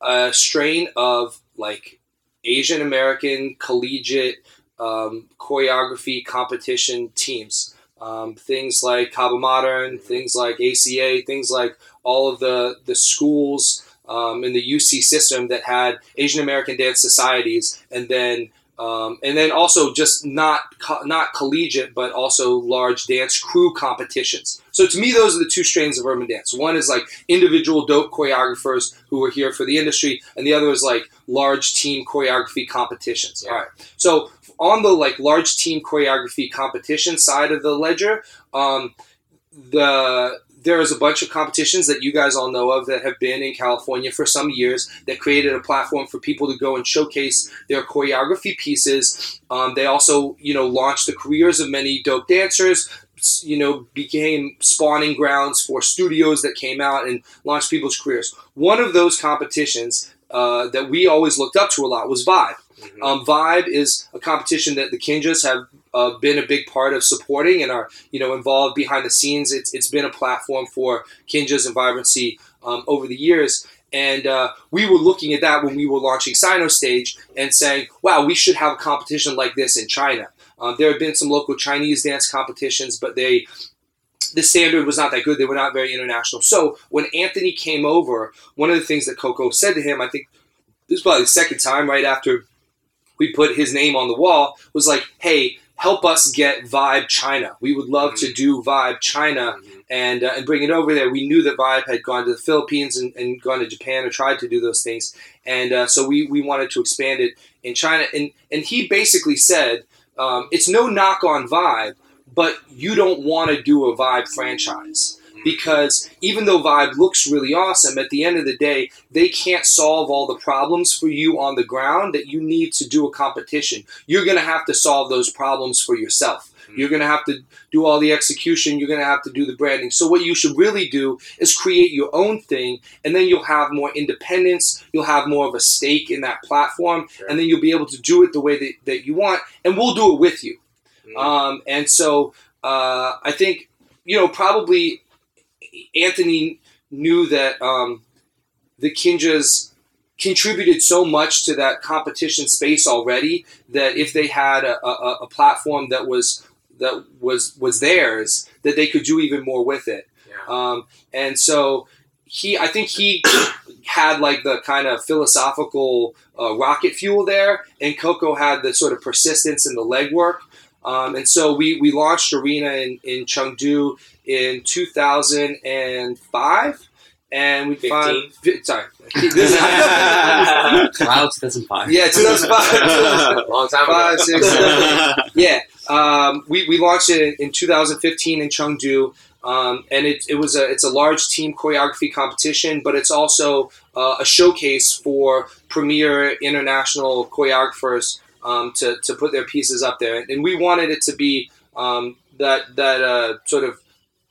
a strain of like Asian American collegiate um, choreography competition teams. Um, things like Kaba Modern, things like ACA, things like all of the, the schools um, in the UC system that had Asian American dance societies, and then um, and then also just not co- not collegiate, but also large dance crew competitions. So to me, those are the two strains of urban dance. One is like individual dope choreographers who are here for the industry, and the other is like large team choreography competitions. All right. So on the like large team choreography competition side of the ledger, um, the there is a bunch of competitions that you guys all know of that have been in California for some years that created a platform for people to go and showcase their choreography pieces. Um, they also, you know, launched the careers of many dope dancers. You know, became spawning grounds for studios that came out and launched people's careers. One of those competitions uh, that we always looked up to a lot was Vibe. Mhm. Um, Vibe is a competition that the Kinjaz have uh, been a big part of supporting and are you know involved behind the scenes. It's it's been a platform for Kinjaz and vibrancy um, over the years. And uh, we were looking at that when we were launching Sinostage and saying, wow, we should have a competition like this in China. Um, there have been some local Chinese dance competitions, but they the standard was not that good. They were not very international. So when Anthony came over, one of the things that Coco said to him, I think this was probably the second time right after we put his name on the wall. Was like, hey, help us get Vibe China. We would love to do Vibe China Mhm. and uh, and bring it over there. We knew that Vibe had gone to the Philippines and, and gone to Japan or tried to do those things, and uh, so we, we wanted to expand it in China. And and he basically said, um, it's no knock on Vibe, but you don't want to do a Vibe franchise because even though Vibe looks really awesome, at the end of the day, they can't solve all the problems for you on the ground that you need to do a competition. You're going to have to solve those problems for yourself. You're going to have to do all the execution. You're going to have to do the branding. So, what you should really do is create your own thing, and then you'll have more independence. You'll have more of a stake in that platform, Sure. and then you'll be able to do it the way that, that you want, and we'll do it with you. Mhm. Um, and so uh, I think, you know, probably Anthony knew that um, the Kinjaz contributed so much to that competition space already that if they had a, a, a platform that was that was was theirs, that they could do even more with it. Yeah. Um, and so he, I think he had like the kind of philosophical uh, rocket fuel there, and Coco had the sort of persistence and the legwork. Um, and so we, we launched Arena in, in Chengdu in 2005. And we found, fi- sorry, Wow, 2005. yeah, 2005. Long time Five, ago. six, seven. yeah, um, we, we launched it in, in 2015 in Chengdu, um, and it, it was a it's a large team choreography competition, but it's also uh, a showcase for premier international choreographers um, to, to put their pieces up there, and we wanted it to be um, that that uh, sort of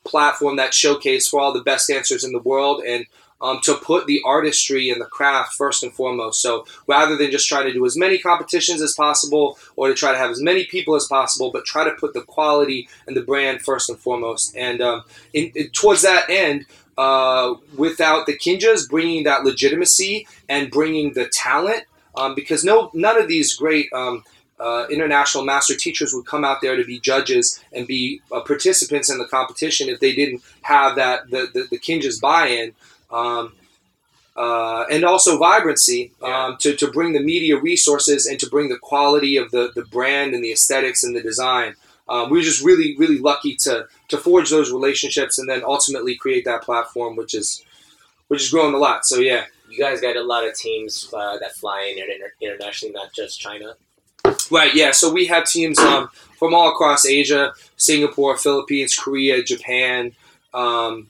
platform, that showcase for all the best dancers in the world, and um, to put the artistry and the craft first and foremost. So rather than just trying to do as many competitions as possible or to try to have as many people as possible, but try to put the quality and the brand first and foremost. And um, in, in- towards that end, uh, without the Kinjaz bringing that legitimacy and bringing the talent, um, because no, none of these great um, uh, international master teachers would come out there to be judges and be uh, participants in the competition if they didn't have that the the, the Kinjaz buy-in. Um, uh, and also vibrancy um, to, to bring the media resources and to bring the quality of the, the brand and the aesthetics and the design. Um, we were just really, really lucky to to forge those relationships and then ultimately create that platform, which is which is growing a lot. So yeah, You guys got a lot of teams uh, that fly in inter- internationally, not just China. Right, yeah. So we have teams um, from all across Asia, Singapore, Philippines, Korea, Japan. Um,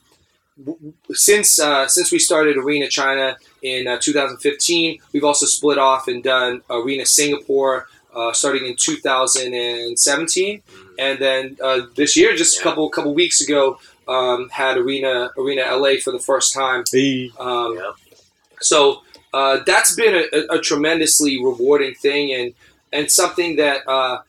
w- w- since uh, since we started Arena China in uh, 2015, we've also split off and done Arena Singapore uh, starting in 2017, and then uh, this year, just a couple couple weeks ago, um, had Arena Arena LA for the first time. Um, Yep. so uh, that's been a, a, a tremendously rewarding thing, and and something that uh,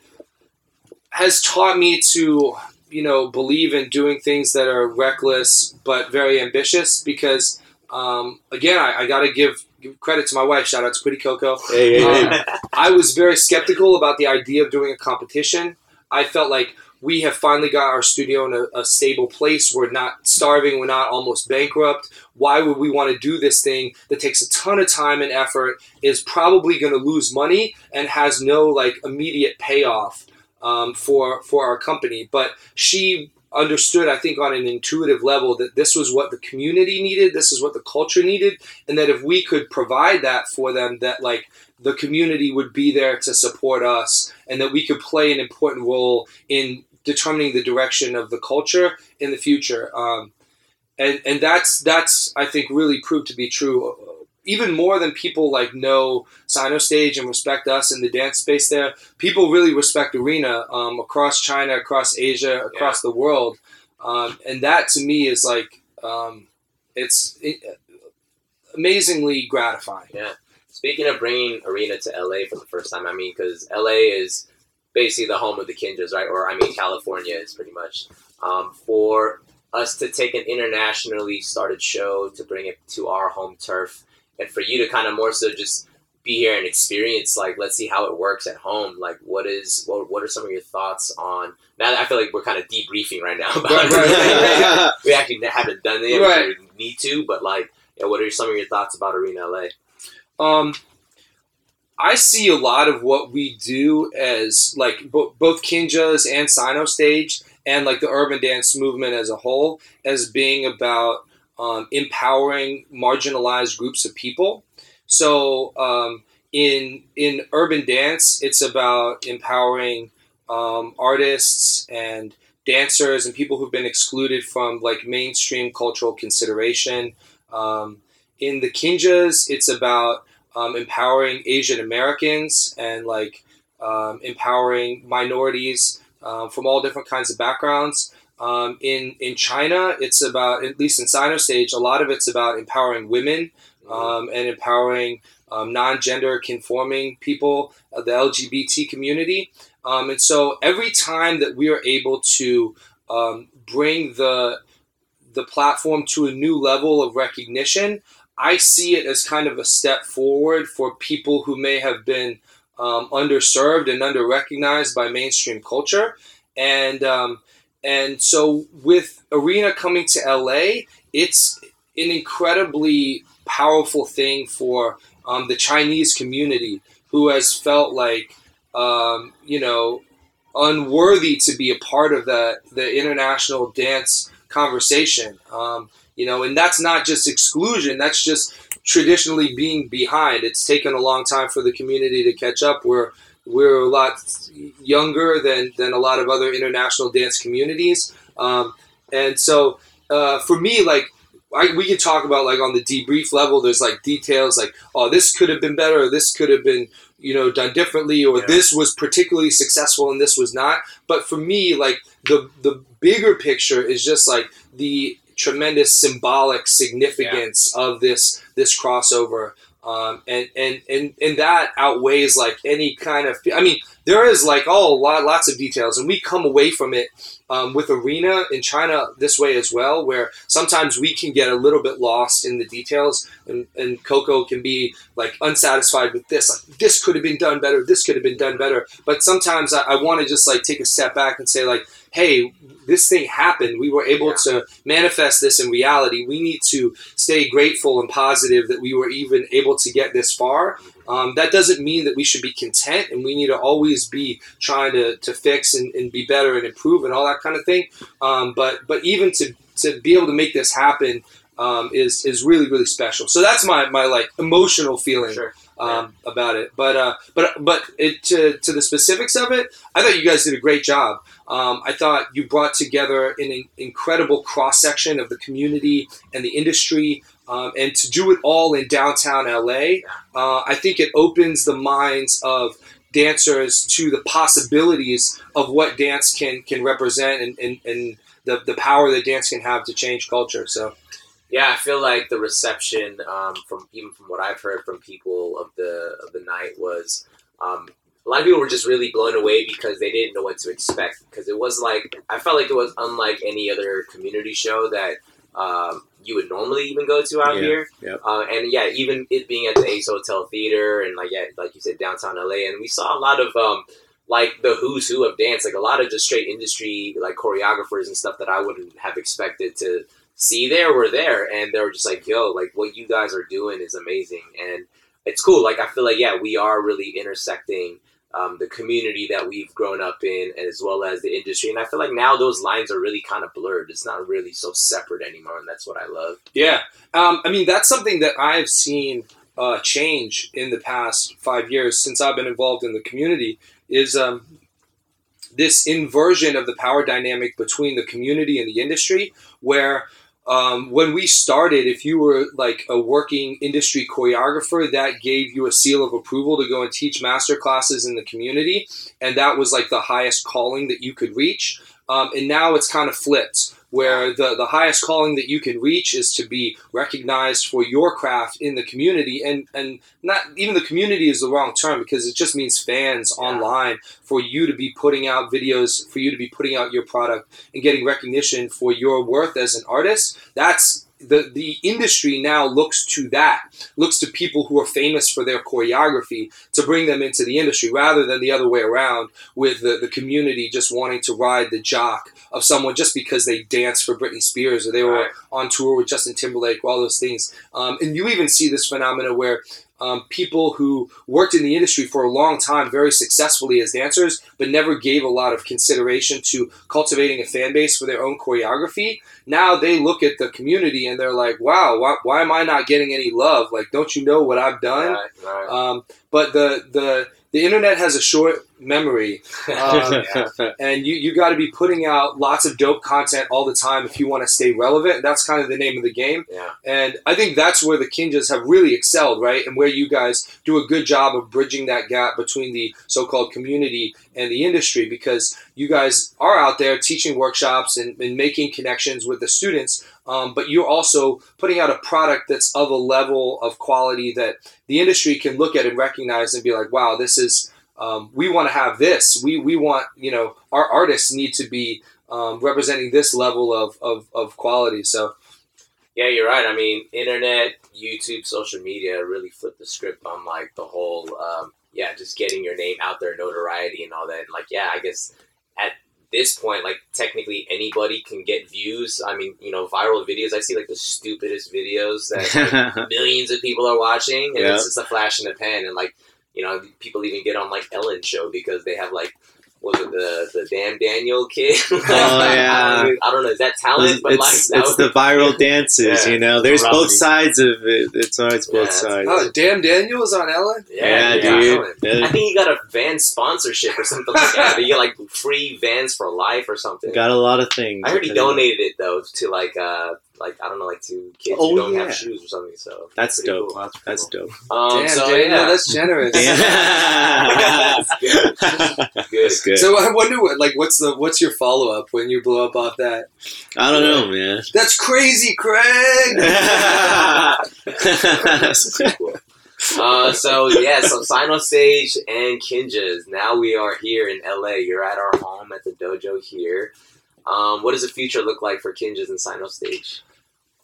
has taught me to you know believe in doing things that are reckless but very ambitious. Because um, again, I, I got to give, give credit to my wife. Shout out to Pretty Coco. Hey, hey, hey. Um, I was very skeptical about the idea of doing a competition. I felt like we have finally got our studio in a, a stable place. We're not starving. We're not almost bankrupt. Why would we want to do this thing that takes a ton of time and effort, is probably going to lose money, and has no like immediate payoff um, for for our company? But she understood, I think, on an intuitive level that this was what the community needed. This is what the culture needed, and that if we could provide that for them, that like the community would be there to support us and that we could play an important role in determining the direction of the culture in the future. Um, and and that's that's I think really proved to be true. Even more than people like know Sinostage and respect us in the dance space there people really respect Arena um, across China across Asia across the world. Um, and that to me is like um, it's it, amazingly gratifying. Yeah. Speaking of bringing Arena to LA for the first time, I mean, because LA is basically the home of the Kinjaz, right? Or I mean, California is pretty much. Um, for us to take an internationally started show to bring it to our home turf, and for you to kind of more so just be here and experience, like, let's see how it works at home. Like, what is what? What are some of your thoughts on? Now I feel like we're kind of debriefing right now. About Right, right, we actually haven't done it. Right. We need to, but like, yeah, what are some of your thoughts about Arena LA? Um, I see a lot of what we do as like bo- both Kinjaz and Sinostage and like the urban dance movement as a whole as being about um, empowering marginalized groups of people. So um, in in urban dance, it's about empowering um, artists and dancers and people who've been excluded from like mainstream cultural consideration. Um, in the Kinjaz, it's about um, empowering Asian Americans and like um, empowering minorities uh, from all different kinds of backgrounds. Um, in in China, it's about at least in Sinostage, a lot of it's about empowering women um, and empowering um, non-gender conforming people, uh, the LGBT community. Um, and so every time that we are able to bring the the platform to a new level of recognition, I see it as kind of a step forward for people who may have been um, underserved and under recognized by mainstream culture. And um, and so with Arena coming to LA, it's an incredibly powerful thing for um, the Chinese community who has felt like um, you know unworthy to be a part of the the international dance conversation. Um, you know, and that's not just exclusion. That's just traditionally being behind. It's taken a long time for the community to catch up. We're we're a lot younger than than a lot of other international dance communities, um, and so uh, for me, like. I, we can talk about like on the debrief level. There's like details like, oh, this could have been better, or this could have been, you know, done differently, or Yeah. this was particularly successful and this was not. But for me, like the the bigger picture is just like the tremendous symbolic significance of this this crossover. Um, and, and and and that outweighs like any kind of i mean there is like oh lot, lots of details and we come away from it um, with arena in china this way as well where sometimes we can get a little bit lost in the details and, and coco can be like unsatisfied with this like this could have been done better this could have been done better. But sometimes i, I want to just like take a step back and say like hey this thing happened. We were able Yeah. to manifest this in reality. We need to stay grateful and positive that we were even able to get this far. Um, that doesn't mean that we should be content and we need to always be trying to, to fix and, and be better and improve and all that kind of thing. Um, but but even to, to be able to make this happen um, is is really really special. So that's my, my like emotional feeling Sure. Um, about it. But uh, but but it, to to the specifics of it, I thought you guys did a great job. Um, I thought you brought together an in- incredible cross section of the community and the industry, um, and to do it all in downtown LA, uh, I think it opens the minds of dancers to the possibilities of what dance can can represent and, and, and the, the power that dance can have to change culture. So Yeah, I feel like the reception um, from even from what I've heard from people of the of the night was um, a lot of people were just really blown away because they didn't know what to expect because it was like I felt like it was unlike any other community show that um, you would normally even go to out Yeah, here. yep. Uh, and yeah, even it being at the Ace Hotel Theater and like yeah, like you said, downtown LA, and we saw a lot of um, like the who's who of dance, like a lot of just straight industry like choreographers and stuff that I wouldn't have expected to see there were there and they were just like yo like what you guys are doing is amazing and it's cool like i feel like yeah we are really intersecting um, the community that we've grown up in as well as the industry and i feel like now those lines are really kind of blurred it's not really so separate anymore and that's what i love Yeah, um, I mean that's something that I've seen uh, change in the past five years since I've been involved in the community. Is um, this inversion of the power dynamic between the community and the industry, where um, when we started, if you were like a working industry choreographer, that gave you a seal of approval to go and teach master classes in the community, and that was like the highest calling that you could reach. Um, and now it's kind of flipped, where the, the highest calling that you can reach is to be recognized for your craft in the community, and and not even the community is the wrong term because it just means fans Yeah. online for you to be putting out videos, for you to be putting out your product and getting recognition for your worth as an artist. That's the the industry now looks to that, looks to people who are famous for their choreography to bring them into the industry rather than the other way around with the, the community just wanting to ride the jock of someone just because they danced for Britney Spears or they were Right. on tour with Justin Timberlake, or all those things. Um, and you even see this phenomena where um, people who worked in the industry for a long time very successfully as dancers, but never gave a lot of consideration to cultivating a fan base for their own choreography. Now they look at the community and they're like, wow, why, why am I not getting any love? Like, don't you know what I've done? Right, right. Um, but the, the, the internet has a short memory. Um, and you, you got to be putting out lots of dope content all the time if you want to stay relevant. That's kind of the name of the game. yeah. And I think that's where the Kinjaz have really excelled, right? And where you guys do a good job of bridging that gap between the so called community and the industry because you guys are out there teaching workshops and, and making connections with the students. Um, but you're also putting out a product that's of a level of quality that the industry can look at and recognize and be like, wow, this is. Um, we want to have this. We, we want, you know, our artists need to be um, representing this level of, of, of quality. So, Yeah, you're right. I mean, internet, YouTube, social media really flipped the script on like the whole, um, yeah, just getting your name out there, notoriety, and all that. And, like, yeah, I guess at this point, like, technically anybody can get views. I mean, you know, viral videos. I see like the stupidest videos that like, millions of people are watching, and Yeah. it's just a flash in the pan. And like, you know, people even get on like Ellen show because they have like. Was it the the damn Daniel kid? Oh, yeah. I don't, I don't know. Is that talent? But like, it's that it's was- the viral dances, Yeah. you know. There's both sides of it. It's always both Yeah, sides. oh, damn, Daniel is on Ellen. yeah, yeah, dude. talent. Yeah. I think he got a van sponsorship or something like that. You get like free vans for life or something. Got a lot of things. I heard he I'll tell you. donated it though to like uh like I don't know like to kids Oh, who don't yeah. have shoes or something. So That's dope. cool. That's dope. Um, Damn, so, Daniel, yeah, that's generous. Yeah. That's good. good. That's good. So I wonder what, like, what's the what's your follow up when you blow up off that? I don't know, man. That's crazy, Craig. That's cool. Uh, so yeah, so Sinostage and Kinjaz. Now we are here in LA. You're at our home at the dojo here. Um, what does the future look like for Kinjaz and Sinostage?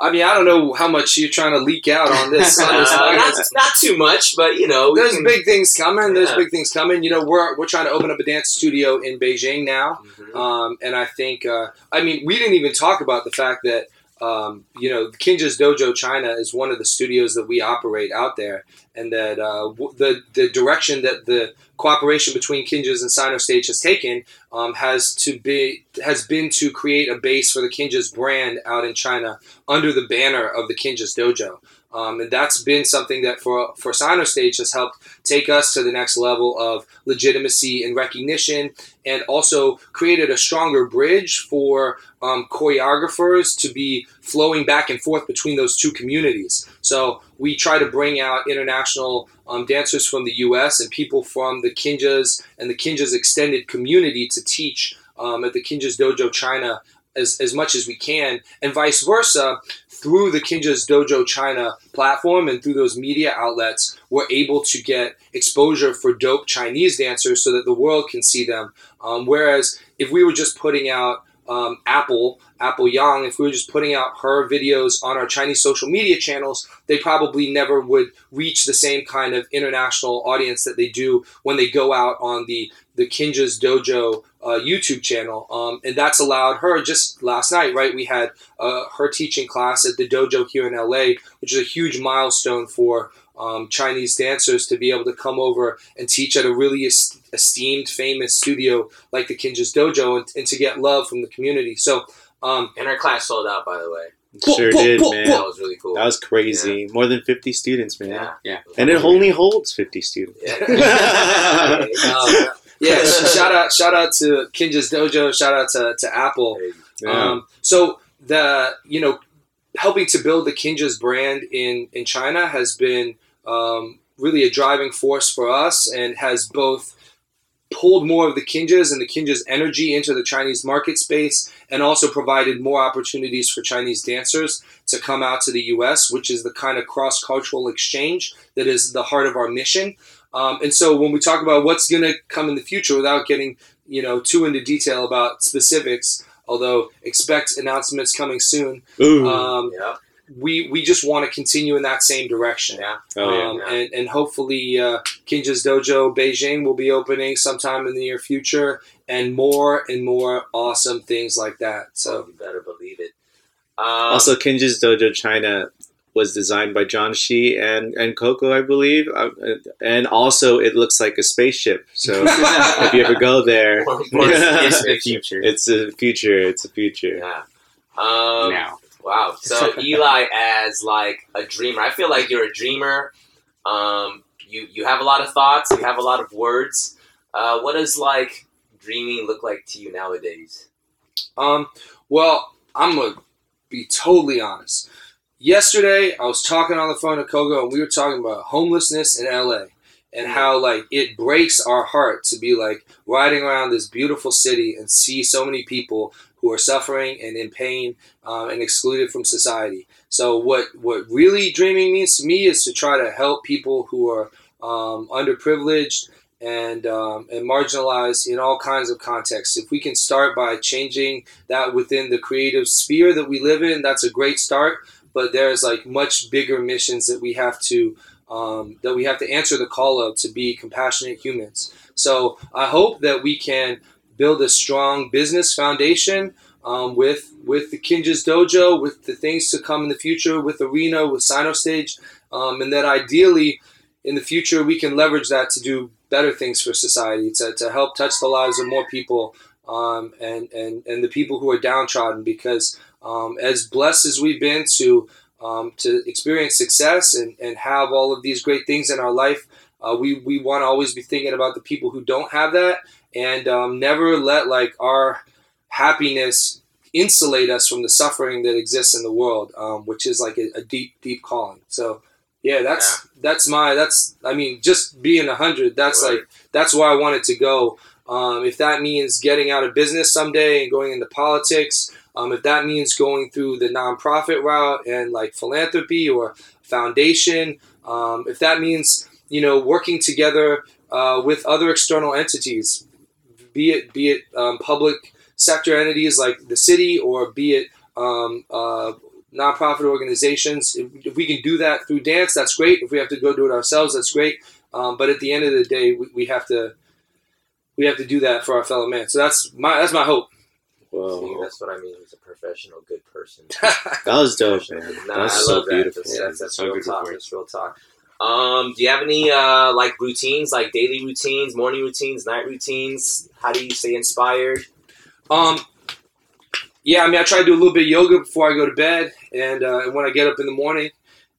I mean, I don't know how much you're trying to leak out on this. on Uh, not, not too much, but you know, There's can- big things coming. There's Yeah. big things coming. You know, we're we're trying to open up a dance studio in Beijing now. Mhm. Um, and I think, uh, I mean, we didn't even talk about the fact that, um, you know, Kinjaz Dojo China is one of the studios that we operate out there, and that uh, w- the the direction that the cooperation between Kinjaz and Sinostage has taken um, has to be has been to create a base for the Kinjaz brand out in China under the banner of the Kinjaz Dojo. Um, and that's been something that for for Sinostage has helped take us to the next level of legitimacy and recognition and also created a stronger bridge for um, choreographers to be flowing back and forth between those two communities. So we try to bring out international um, dancers from the U.S. and people from the Kinjaz and the Kinjaz extended community to teach um, at the Kinjaz Dojo China as, as much as we can, and vice versa. Through the Kinjaz Dojo China platform and through those media outlets, we're able to get exposure for dope Chinese dancers so that the world can see them. Um, whereas if we were just putting out um, Apple, Apple Yang, if we were just putting out her videos on our Chinese social media channels, they probably never would reach the same kind of international audience that they do when they go out on the the Kinjaz Dojo uh, YouTube channel. Um, and that's allowed her just last night, right? We had uh, her teaching class at the dojo here in LA, which is a huge milestone for um, Chinese dancers to be able to come over and teach at a really es- esteemed, famous studio like the Kinjaz Dojo and, and to get love from the community. So, um, and our class sold out, by the way. Sure Whoa, did, whoa, man. That was really cool. That was crazy. More than 50 students, man. yeah, Yeah. And it only holds 50 students. yeah. um, yeah, sh- shout out, shout out to Kinjaz Dojo, shout out to, to Apple. Yeah. Um, so the you know helping to build the Kinjaz brand in in China has been um, really a driving force for us and has both pulled more of the Kinjaz and the Kinjaz energy into the Chinese market space and also provided more opportunities for Chinese dancers to come out to the US, which is the kind of cross cultural exchange that is the heart of our mission. Um, and so when we talk about what's going to come in the future without getting you know too into detail about specifics, although expect announcements coming soon. Ooh. Um, yeah. we we just want to continue in that same direction. Yeah. oh, yeah. um, yeah. and, and hopefully uh, Kinjaz Dojo Beijing will be opening sometime in the near future, and more and more awesome things like that. So So you better believe it. Um, also, Kinjaz Dojo China was designed by John Shee and and Coco, I believe, uh, and also it looks like a spaceship. So if you ever go there, it's the future. it's a future. It's a future. Yeah. Um, now. Wow. So Eli, as like a dreamer, I feel like you're a dreamer. Um, you you have a lot of thoughts. You have a lot of words. Uh, what does like dreaming look like to you nowadays? Um, well, I'm gonna be totally honest. Yesterday, I was talking on the phone to Coco, and we were talking about homelessness in LA and how like it breaks our heart to be like riding around this beautiful city and see so many people who are suffering and in pain um, and excluded from society. So what what really dreaming means to me is to try to help people who are um, underprivileged and um, and marginalized in all kinds of contexts. If we can start by changing that within the creative sphere that we live in, that's a great start. But there's like much bigger missions that we have to um, that we have to answer the call of to be compassionate humans. So I hope that we can build a strong business foundation um, with with the Kinjaz Dojo, with the things to come in the future, with Arena, with Sinostage, um, and that ideally in the future we can leverage that to do better things for society, to, to help touch the lives of more people um, and, and, and the people who are downtrodden. Because um, as blessed as we've been to um, to experience success and, and have all of these great things in our life, uh, we, we want to always be thinking about the people who don't have that and um, never let like our happiness insulate us from the suffering that exists in the world, um, which is like a, a deep, deep calling. So yeah, that's that's my that's I mean just being a hundred. That's Right. like that's why I wanted to go. Um, if that means getting out of business someday and going into politics, um, if that means going through the nonprofit route and like philanthropy or foundation, um, if that means you know working together uh, with other external entities, be it be it um, public sector entities like the city or be it um, uh, nonprofit organizations. If, if we can do that through dance, that's great. If we have to go do it ourselves, that's great. Um, but at the end of the day, we, we have to we have to do that for our fellow man. So that's my that's my hope. See, that's what I mean. He's a professional, good person. that was dope, man. Nah, That's I so love that. beautiful. That's, that's, that's So real good talk. report. That's real talk. Um, do you have any uh, like routines, like daily routines, morning routines, night routines? How do you stay inspired? Um, yeah, I mean, I try to do a little bit of yoga before I go to bed, and uh, when I get up in the morning,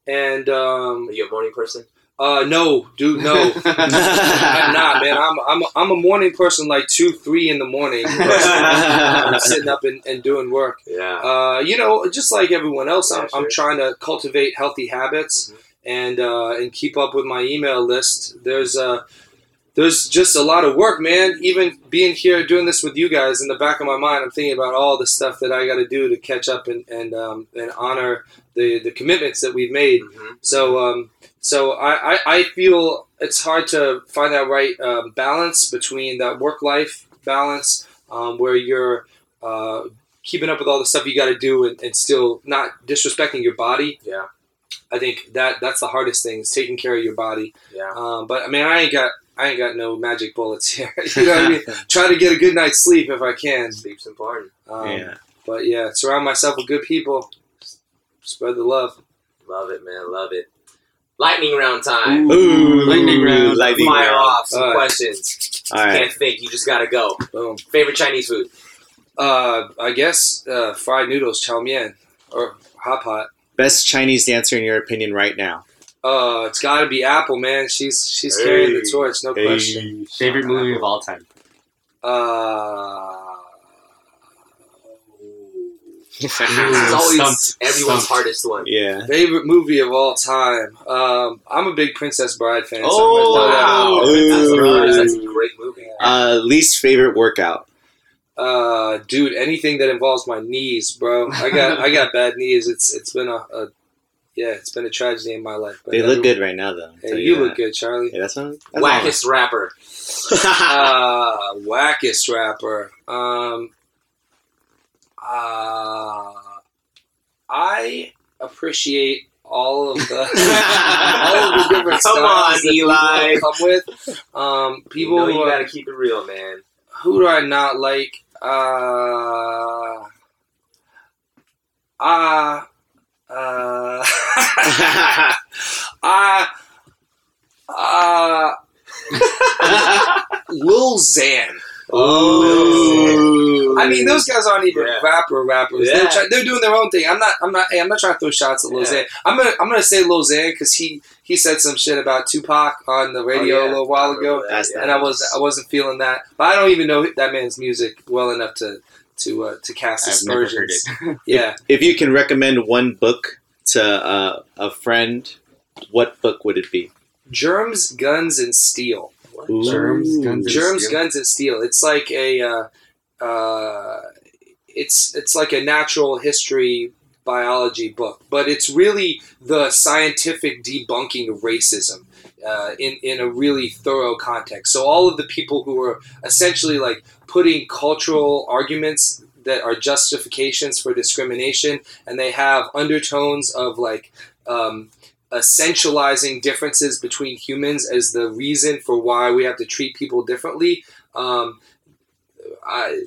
and um, Are you a morning person? Uh, no, dude, no, I'm not, man. I'm I'm I'm a morning person, like two, three in the morning, sitting up and, and doing work. Yeah. Uh, you know, just like everyone else, I'm, Yeah, I'm trying to cultivate healthy habits Mhm. and uh, and keep up with my email list. There's uh, there's just a lot of work, man. Even being here doing this with you guys in the back of my mind, I'm thinking about all the stuff that I got to do to catch up and and um, and honor the the commitments that we've made. Mhm. So um, so I, I, I feel it's hard to find that right um, balance between that work life balance um, where you're uh, keeping up with all the stuff you got to do and, and still not disrespecting your body. Yeah. I think that that's the hardest thing is taking care of your body. Yeah. Um, but I mean, I ain't got I ain't got no magic bullets here. you know what I mean? Try to get a good night's sleep if I can. Sleep's important. Um, yeah. But yeah, surround myself with good people. Spread the love. Love it, man. Love it. Lightning round time. Ooh, lightning round. lightning Fire round. off some Alright. questions. All right. Can't think. You just gotta go. Boom. Favorite Chinese food? Uh, I guess uh, fried noodles, chow mein, or hot pot. Best Chinese dancer in your opinion right now? Uh, it's got to be Apple, man. She's she's carrying the torch, no Hey. question. Favorite movie of all time? Uh, This is Ooh, always stumped. everyone's Stumped. hardest one. Yeah. favorite movie of all time. Um, I'm a big Princess Bride fan. so Oh, gonna throw that out. wow. Ooh. That's, a, that's a great movie. Uh, least favorite workout. Uh, dude, anything that involves my knees, bro. I got I got bad knees. It's it's been a, a yeah, it's been a tragedy in my life. But They look good right now, though. Hey, you look good, Charlie. Yeah, that's one. That's Wackest rapper. uh, wackest rapper. Um, uh, I appreciate all of the all of the different Come on, that Eli. people come with. Um, people you know who, you are- gotta keep it real, man. who do I not like? Uh, uh, uh, uh, uh, Lil Xan. Ooh. I mean, those guys aren't even Yeah. rapper rappers. Yeah. They're, try- they're doing their own thing. I'm not. I'm not. Hey, I'm not trying to throw shots at Lil Yeah. Xan. I'm gonna. I'm gonna say Lil Xan because he he said some shit about Tupac on the radio Oh, yeah. a little while ago, that, That's yeah. and I was I wasn't feeling that. But I don't even know that man's music well enough to to uh, to cast I've never heard aspersions. it. Yeah. if you can recommend one book to uh, a friend, what book would it be? Germs, Guns, and Steel. Ooh. Germs, guns, and Germs, Steel? Guns, and Steel. It's like a, uh, uh, it's it's like a natural history biology book, but it's really the scientific debunking of racism uh, in in a really thorough context. So all of the people who are essentially like putting cultural arguments that are justifications for discrimination, and they have undertones of like. Um, essentializing differences between humans as the reason for why we have to treat people differently. Um, I,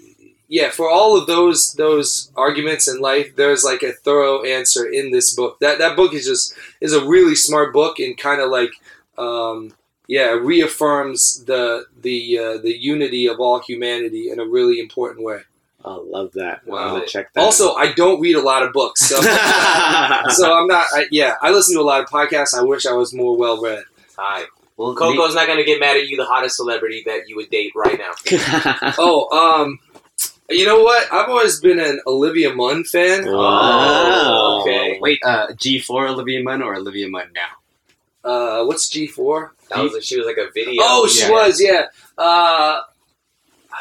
yeah, for all of those those arguments in life, there's like a thorough answer in this book. That that book is just is a really smart book and kind of like um, yeah reaffirms the the uh, the unity of all humanity in a really important way. I love that. Wow. I'm check that. Also, I don't read a lot of books, so. so I'm not. I, yeah, I listen to a lot of podcasts. I wish I was more well read. Alright. Well, Coco's not gonna get mad at you, the hottest celebrity that you would date right now. Oh, um, you know what? I've always been an Olivia Munn fan. Wow. Okay. Wait, uh, G4 Olivia Munn or Olivia Munn now? Uh, what's G four? That was she was like a video. Oh, she yeah. was. Yeah. Uh,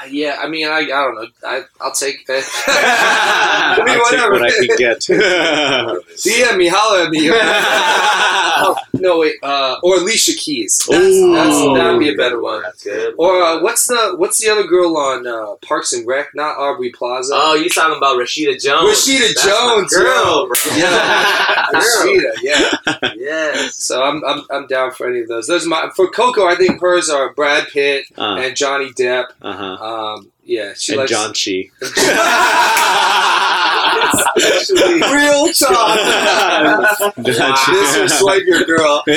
yeah. I mean, I, I don't know. I I'll take it. I mean, I'll take whatever. what I can get. DM me, holler at me. oh, no, wait. Uh, or Alicia Keys. That's, that's, that'd be a better one. That's good. Or uh, what's the what's the other girl on uh, Parks and Rec? Not Aubrey Plaza. Oh, you talking about Rashida Jones? Rashida That's my Jones, girl, bro. Yeah. Rashida, yeah. Yes. So I'm, I'm I'm down for any of those. Those my for Coco. I think hers are Brad Pitt uh and Johnny Depp. huh. Um, yeah, she And likes John Shee. Actually, real talk. John this will swipe your girl.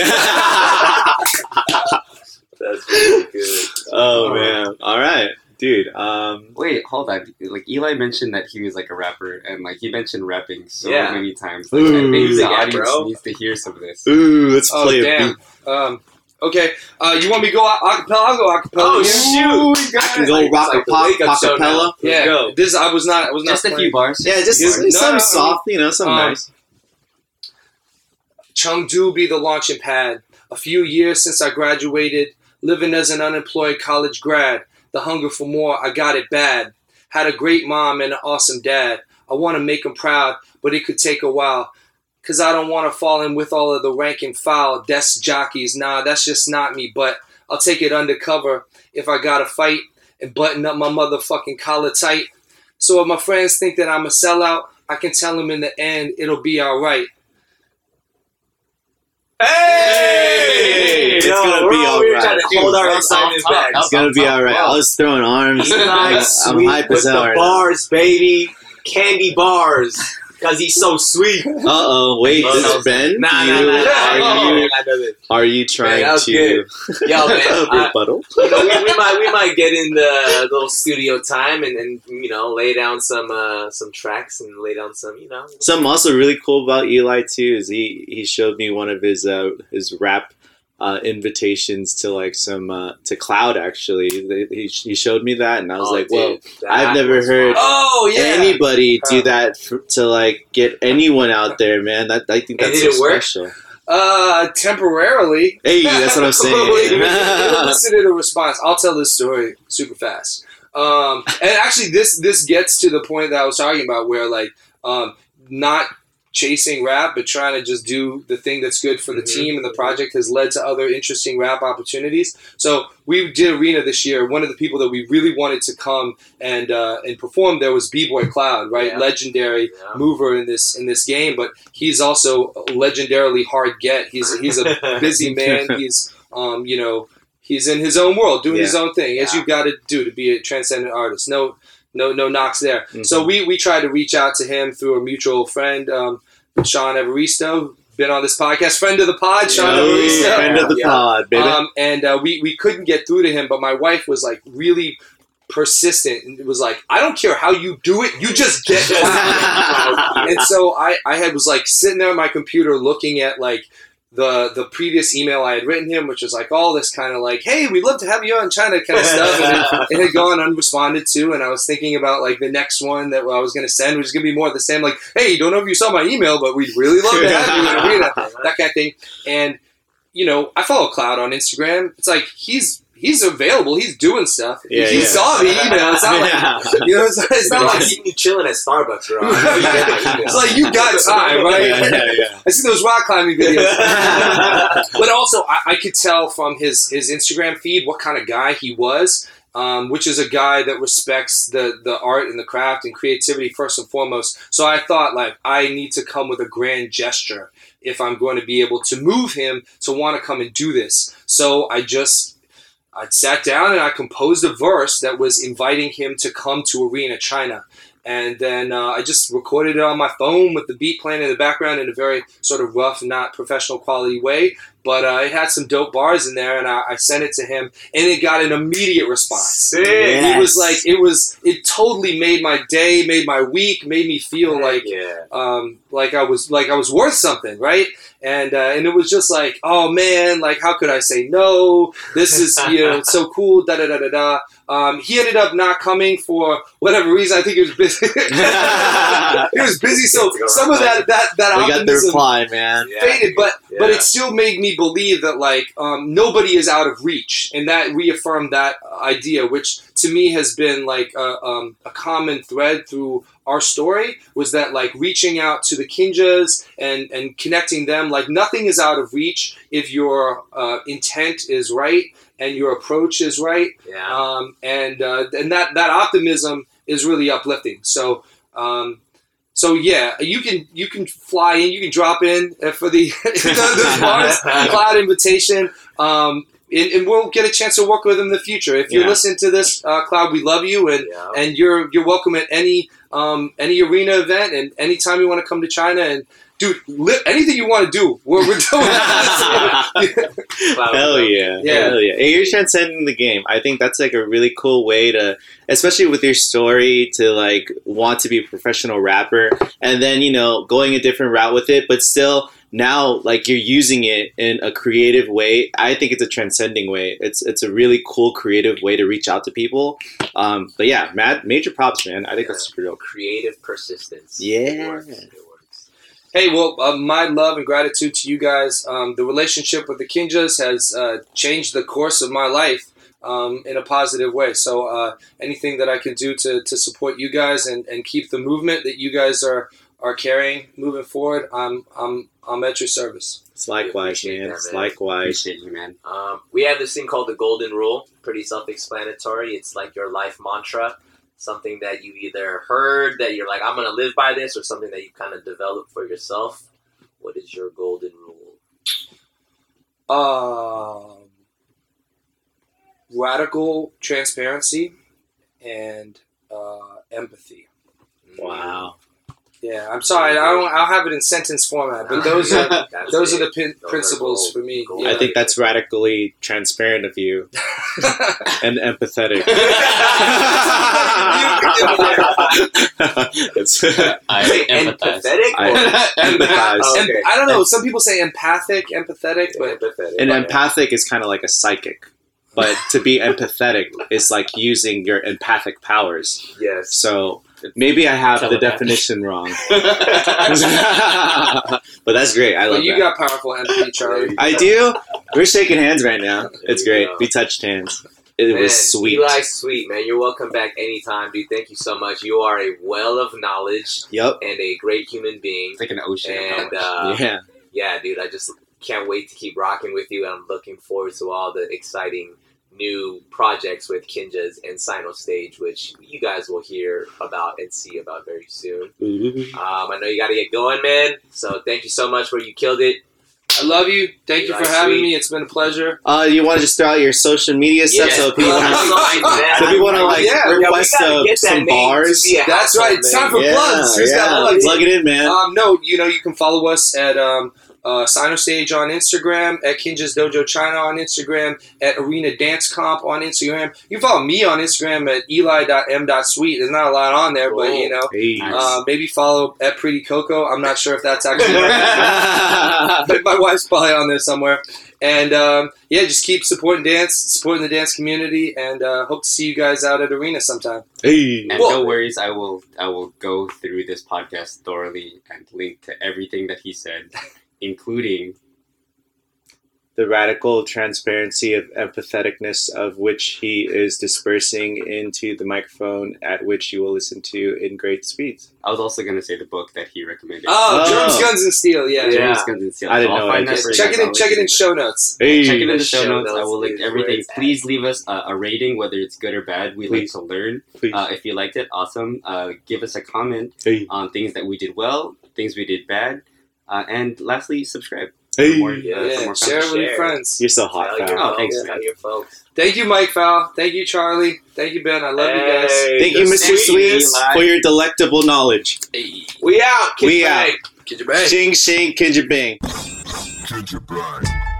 That's really good. oh man! All right, dude. Um, Wait, hold on. Like Eli mentioned that he was like a rapper, and like he mentioned rapping so Yeah. many times. Like, Ooh. I think the app, audience bro. needs to hear some of this. ooh, let's Oh play a damn. beat. Um, okay, uh, you want me to go a- acapella? I'll go acapella. Oh, yeah. shoot. I can go It's rock like a the pop, wake-up acapella. Yeah, go. this I was not. I was not Just a few bars. Yeah, just no, some no, soft, you know, some um, nice. Chengdu be the launching pad. A few years since I graduated, living as an unemployed college grad. The hunger for more, I got it bad. Had a great mom and an awesome dad. I want to make them proud, but it could take a while. Cause I don't want to fall in with all of the rank and file desk jockeys. Nah, that's just not me. But I'll take it undercover if I gotta fight and button up my motherfucking collar tight. So if my friends think that I'm a sellout, I can tell them in the end it'll be alright. Hey! It's Yo, gonna be all all here trying to hold our excitement back. It's gonna be all right. I was throwing arms. Eli I'm sweet hype as the hell. right now. bars, baby. Candy bars. Because he's so sweet. Uh oh, wait, this is Ben. Nah, you, nah, nah. Are you are you trying was to. Yo, man, I- rebuttal? you know, we, we might we might get in the little studio time and, and you know lay down some uh, some tracks and lay down some you know Something also really cool about Eli too is he he showed me one of his uh his rap uh, invitations to like some uh, to Cloud actually. They- He, he showed me that and I was Oh, like, whoa. that I've never heard- Oh yeah. Anybody do that for, to like get anyone out there, man? That I think that's did so it work? special. Uh, temporarily. Hey, that's what I'm saying. Listen to the response. I'll tell this story super fast. Um, and actually, this this gets to the point that I was talking about, where like um, not chasing rap, but trying to just do the thing that's good for the Mhm. team and the project has led to other interesting rap opportunities. So we did arena this year. One of the people that we really wanted to come and uh, and perform there was B Boy Cloud, right? Yeah. Legendary Yeah. mover in this in this game, but he's also legendarily hard get. He's he's a busy man. He's um, you know he's in his own world doing his own thing as you've got to do to be a transcendent artist. No no no knocks there. Mhm. So we we tried to reach out to him through a mutual friend, um, Sean Evaristo. been on this podcast, friend of the pod, Sean Yo, Evaristo. friend of the Yeah. pod, baby. Um, and uh, we we couldn't get through to him, but my wife was like really persistent and it was like, I don't care how you do it, you just get cloud. and so I I had was like sitting there on my computer looking at like. The, the previous email I had written him, which was like all this kind of like, hey, we'd love to have you on China kind of stuff, and it, it had gone unresponded to, and I was thinking about like the next one that I was going to send, which is going to be more of the same, like, hey, don't know if you saw my email, but we'd really love to have you that kind of thing. And you know, I follow Cloud on Instagram. It's like he's he's available. He's doing stuff. Yeah, he yeah. saw the email. It's not Yeah. like you know. It's, it's not Not like like you chilling at Starbucks, bro. it's like you got time, right? Yeah, yeah, yeah. I see those rock climbing videos. but also, I, I could tell from his his Instagram feed what kind of guy he was. Um, which is a guy that respects the the art and the craft and creativity first and foremost. So I thought like I need to come with a grand gesture if I'm going to be able to move him to want to come and do this. So I just I sat down and I composed a verse that was inviting him to come to Arena China. And then uh, I just recorded it on my phone with the beat playing in the background in a very sort of rough, not professional quality way. But uh, it had some dope bars in there, and I, I sent it to him, and it got an immediate response. Sick. He was like, it was, it totally made my day, made my week, made me feel like yeah. um, like I was like I was worth something, right? And uh, and it was just like, oh man, like how could I say no? This is you know so cool. Da da da da da. Um, he ended up not coming for whatever reason. I think he was busy. he was busy, so some of that that that we got the optimism reply, man. Faded, but but Yeah. it still made me believe that like um, nobody is out of reach, and that reaffirmed that idea, which to me has been like a, um, a common thread through our story was that like reaching out to the Kinjaz and and connecting them like nothing is out of reach if your uh, intent is right and your approach is right Yeah. um, and uh, and that that optimism is really uplifting. So. Um, so yeah, you can you can fly in, you can drop in uh, for the those bars, cloud invitation, um, and, and we'll get a chance to work with them in the future. If you're Yeah. listening to this, uh, Cloud, we love you, and Yeah. and you're you're welcome at any um, any arena event, and anytime you want to come to China and. Dude, li- anything you want to do, we're, we're doing that. Hell yeah. Yeah. Hell yeah. Hey, you're transcending the game. I think that's like a really cool way to, especially with your story, to like want to be a professional rapper and then, you know, going a different route with it, but still now like you're using it in a creative way. I think it's a transcending way. It's it's a really cool creative way to reach out to people. Um, but yeah, mad major props, man. I think that's super dope. Creative persistence. Yeah. It works. It works. Hey, well, uh, my love and gratitude to you guys. Um, the relationship with the Kinjaz has uh, changed the course of my life um, in a positive way. So, uh, anything that I can do to, to support you guys and, and keep the movement that you guys are are carrying moving forward, I'm I'm I'm at your service. It's likewise, man. that, It's likewise. Appreciate you, man. Um, we have this thing called the golden rule. Pretty self-explanatory. It's like your life mantra. Something that you either heard that you're like, I'm gonna live by this, or something that you kind of developed for yourself. What is your golden rule? Um, radical transparency and uh, empathy. Wow. Yeah, I'm sorry, I don't. I'll have it in sentence format, but those are those it. are the pin- Those principles gold. for me. Yeah. I think that's radically transparent of you and empathetic. it's, I empathize. empathetic I- empathize. Oh, okay. I don't know. Some people say empathic, empathetic, but empathetic. and Okay. empathic is kind of like a psychic, but to be empathetic is like using your empathic powers. yes. So maybe I have the definition wrong, but that's great. I love but you that. got powerful empathy, Charlie. I do. We're shaking hands right now. It's great. go. We touched hands. It Man, was sweet. Eli Sweet, man. You're welcome back anytime, dude. Thank you so much. You are a well of knowledge Yep. and a great human being. It's like an ocean. And uh, yeah. yeah, dude, I just can't wait to keep rocking with you. And I'm looking forward to all the exciting new projects with Kinjaz and Sinostage, which you guys will hear about and see about very soon. Ooh. Um, I know you got to get going, man. So thank you so much for you killed it. I love you. Thank you Eli for having Sweet. me. It's been a pleasure. Uh, you want to just throw out your social media stuff so people bro, want to something so people want to like Yeah, Yeah, request gotta uh, some bars. be That's household right. It's time name. for plugs. Who's got yeah. Plug it in, man. Um, no, you know you can follow us at um, uh, Sinostage on Instagram, at Kinjaz Dojo China on Instagram, at Arena Dance Comp on Instagram. You can follow me on Instagram at eli.m.sweet. There's not a lot on there, but you know, uh, maybe follow at Pretty Coco. I'm not sure if that's actually right. but my wife's probably on there somewhere. And um, yeah, just keep supporting dance, supporting the dance community, and uh, hope to see you guys out at Arena sometime. hey. And Well- no worries, I will I will go through this podcast thoroughly and link to everything that he said, including the radical transparency of empatheticness of which he is dispersing into the microphone at which you will listen to in great speeds. I was also gonna say the book that he recommended. Oh, Oh. Germs, Guns, and Steel. Yeah, Yeah. yeah. Germs Guns and Steel. I didn't I'll know find I that just- Check it in, check it in show notes. Hey. Check it in the The show show notes. I will link everything. where it's at. Please leave us a, a rating, whether it's good or bad. We Please. like to learn. Please. Uh, if you liked it, awesome. Uh, give us a comment hey. on things that we did well, things we did bad, uh, and lastly, subscribe. Hey. more, uh, Yeah, for Yeah, more share it with your friends. You're so hot, Tell your fam. Folks, thanks, tell man. your folks. Thank you, Mike Fowl. Thank you, Charlie. Thank you, Ben. I love you guys. Thank you, Mr. sweet Sweets, for your delectable knowledge. We out. Kid We Bang. out. Shing, shing, kinja bang. Kinja Bang.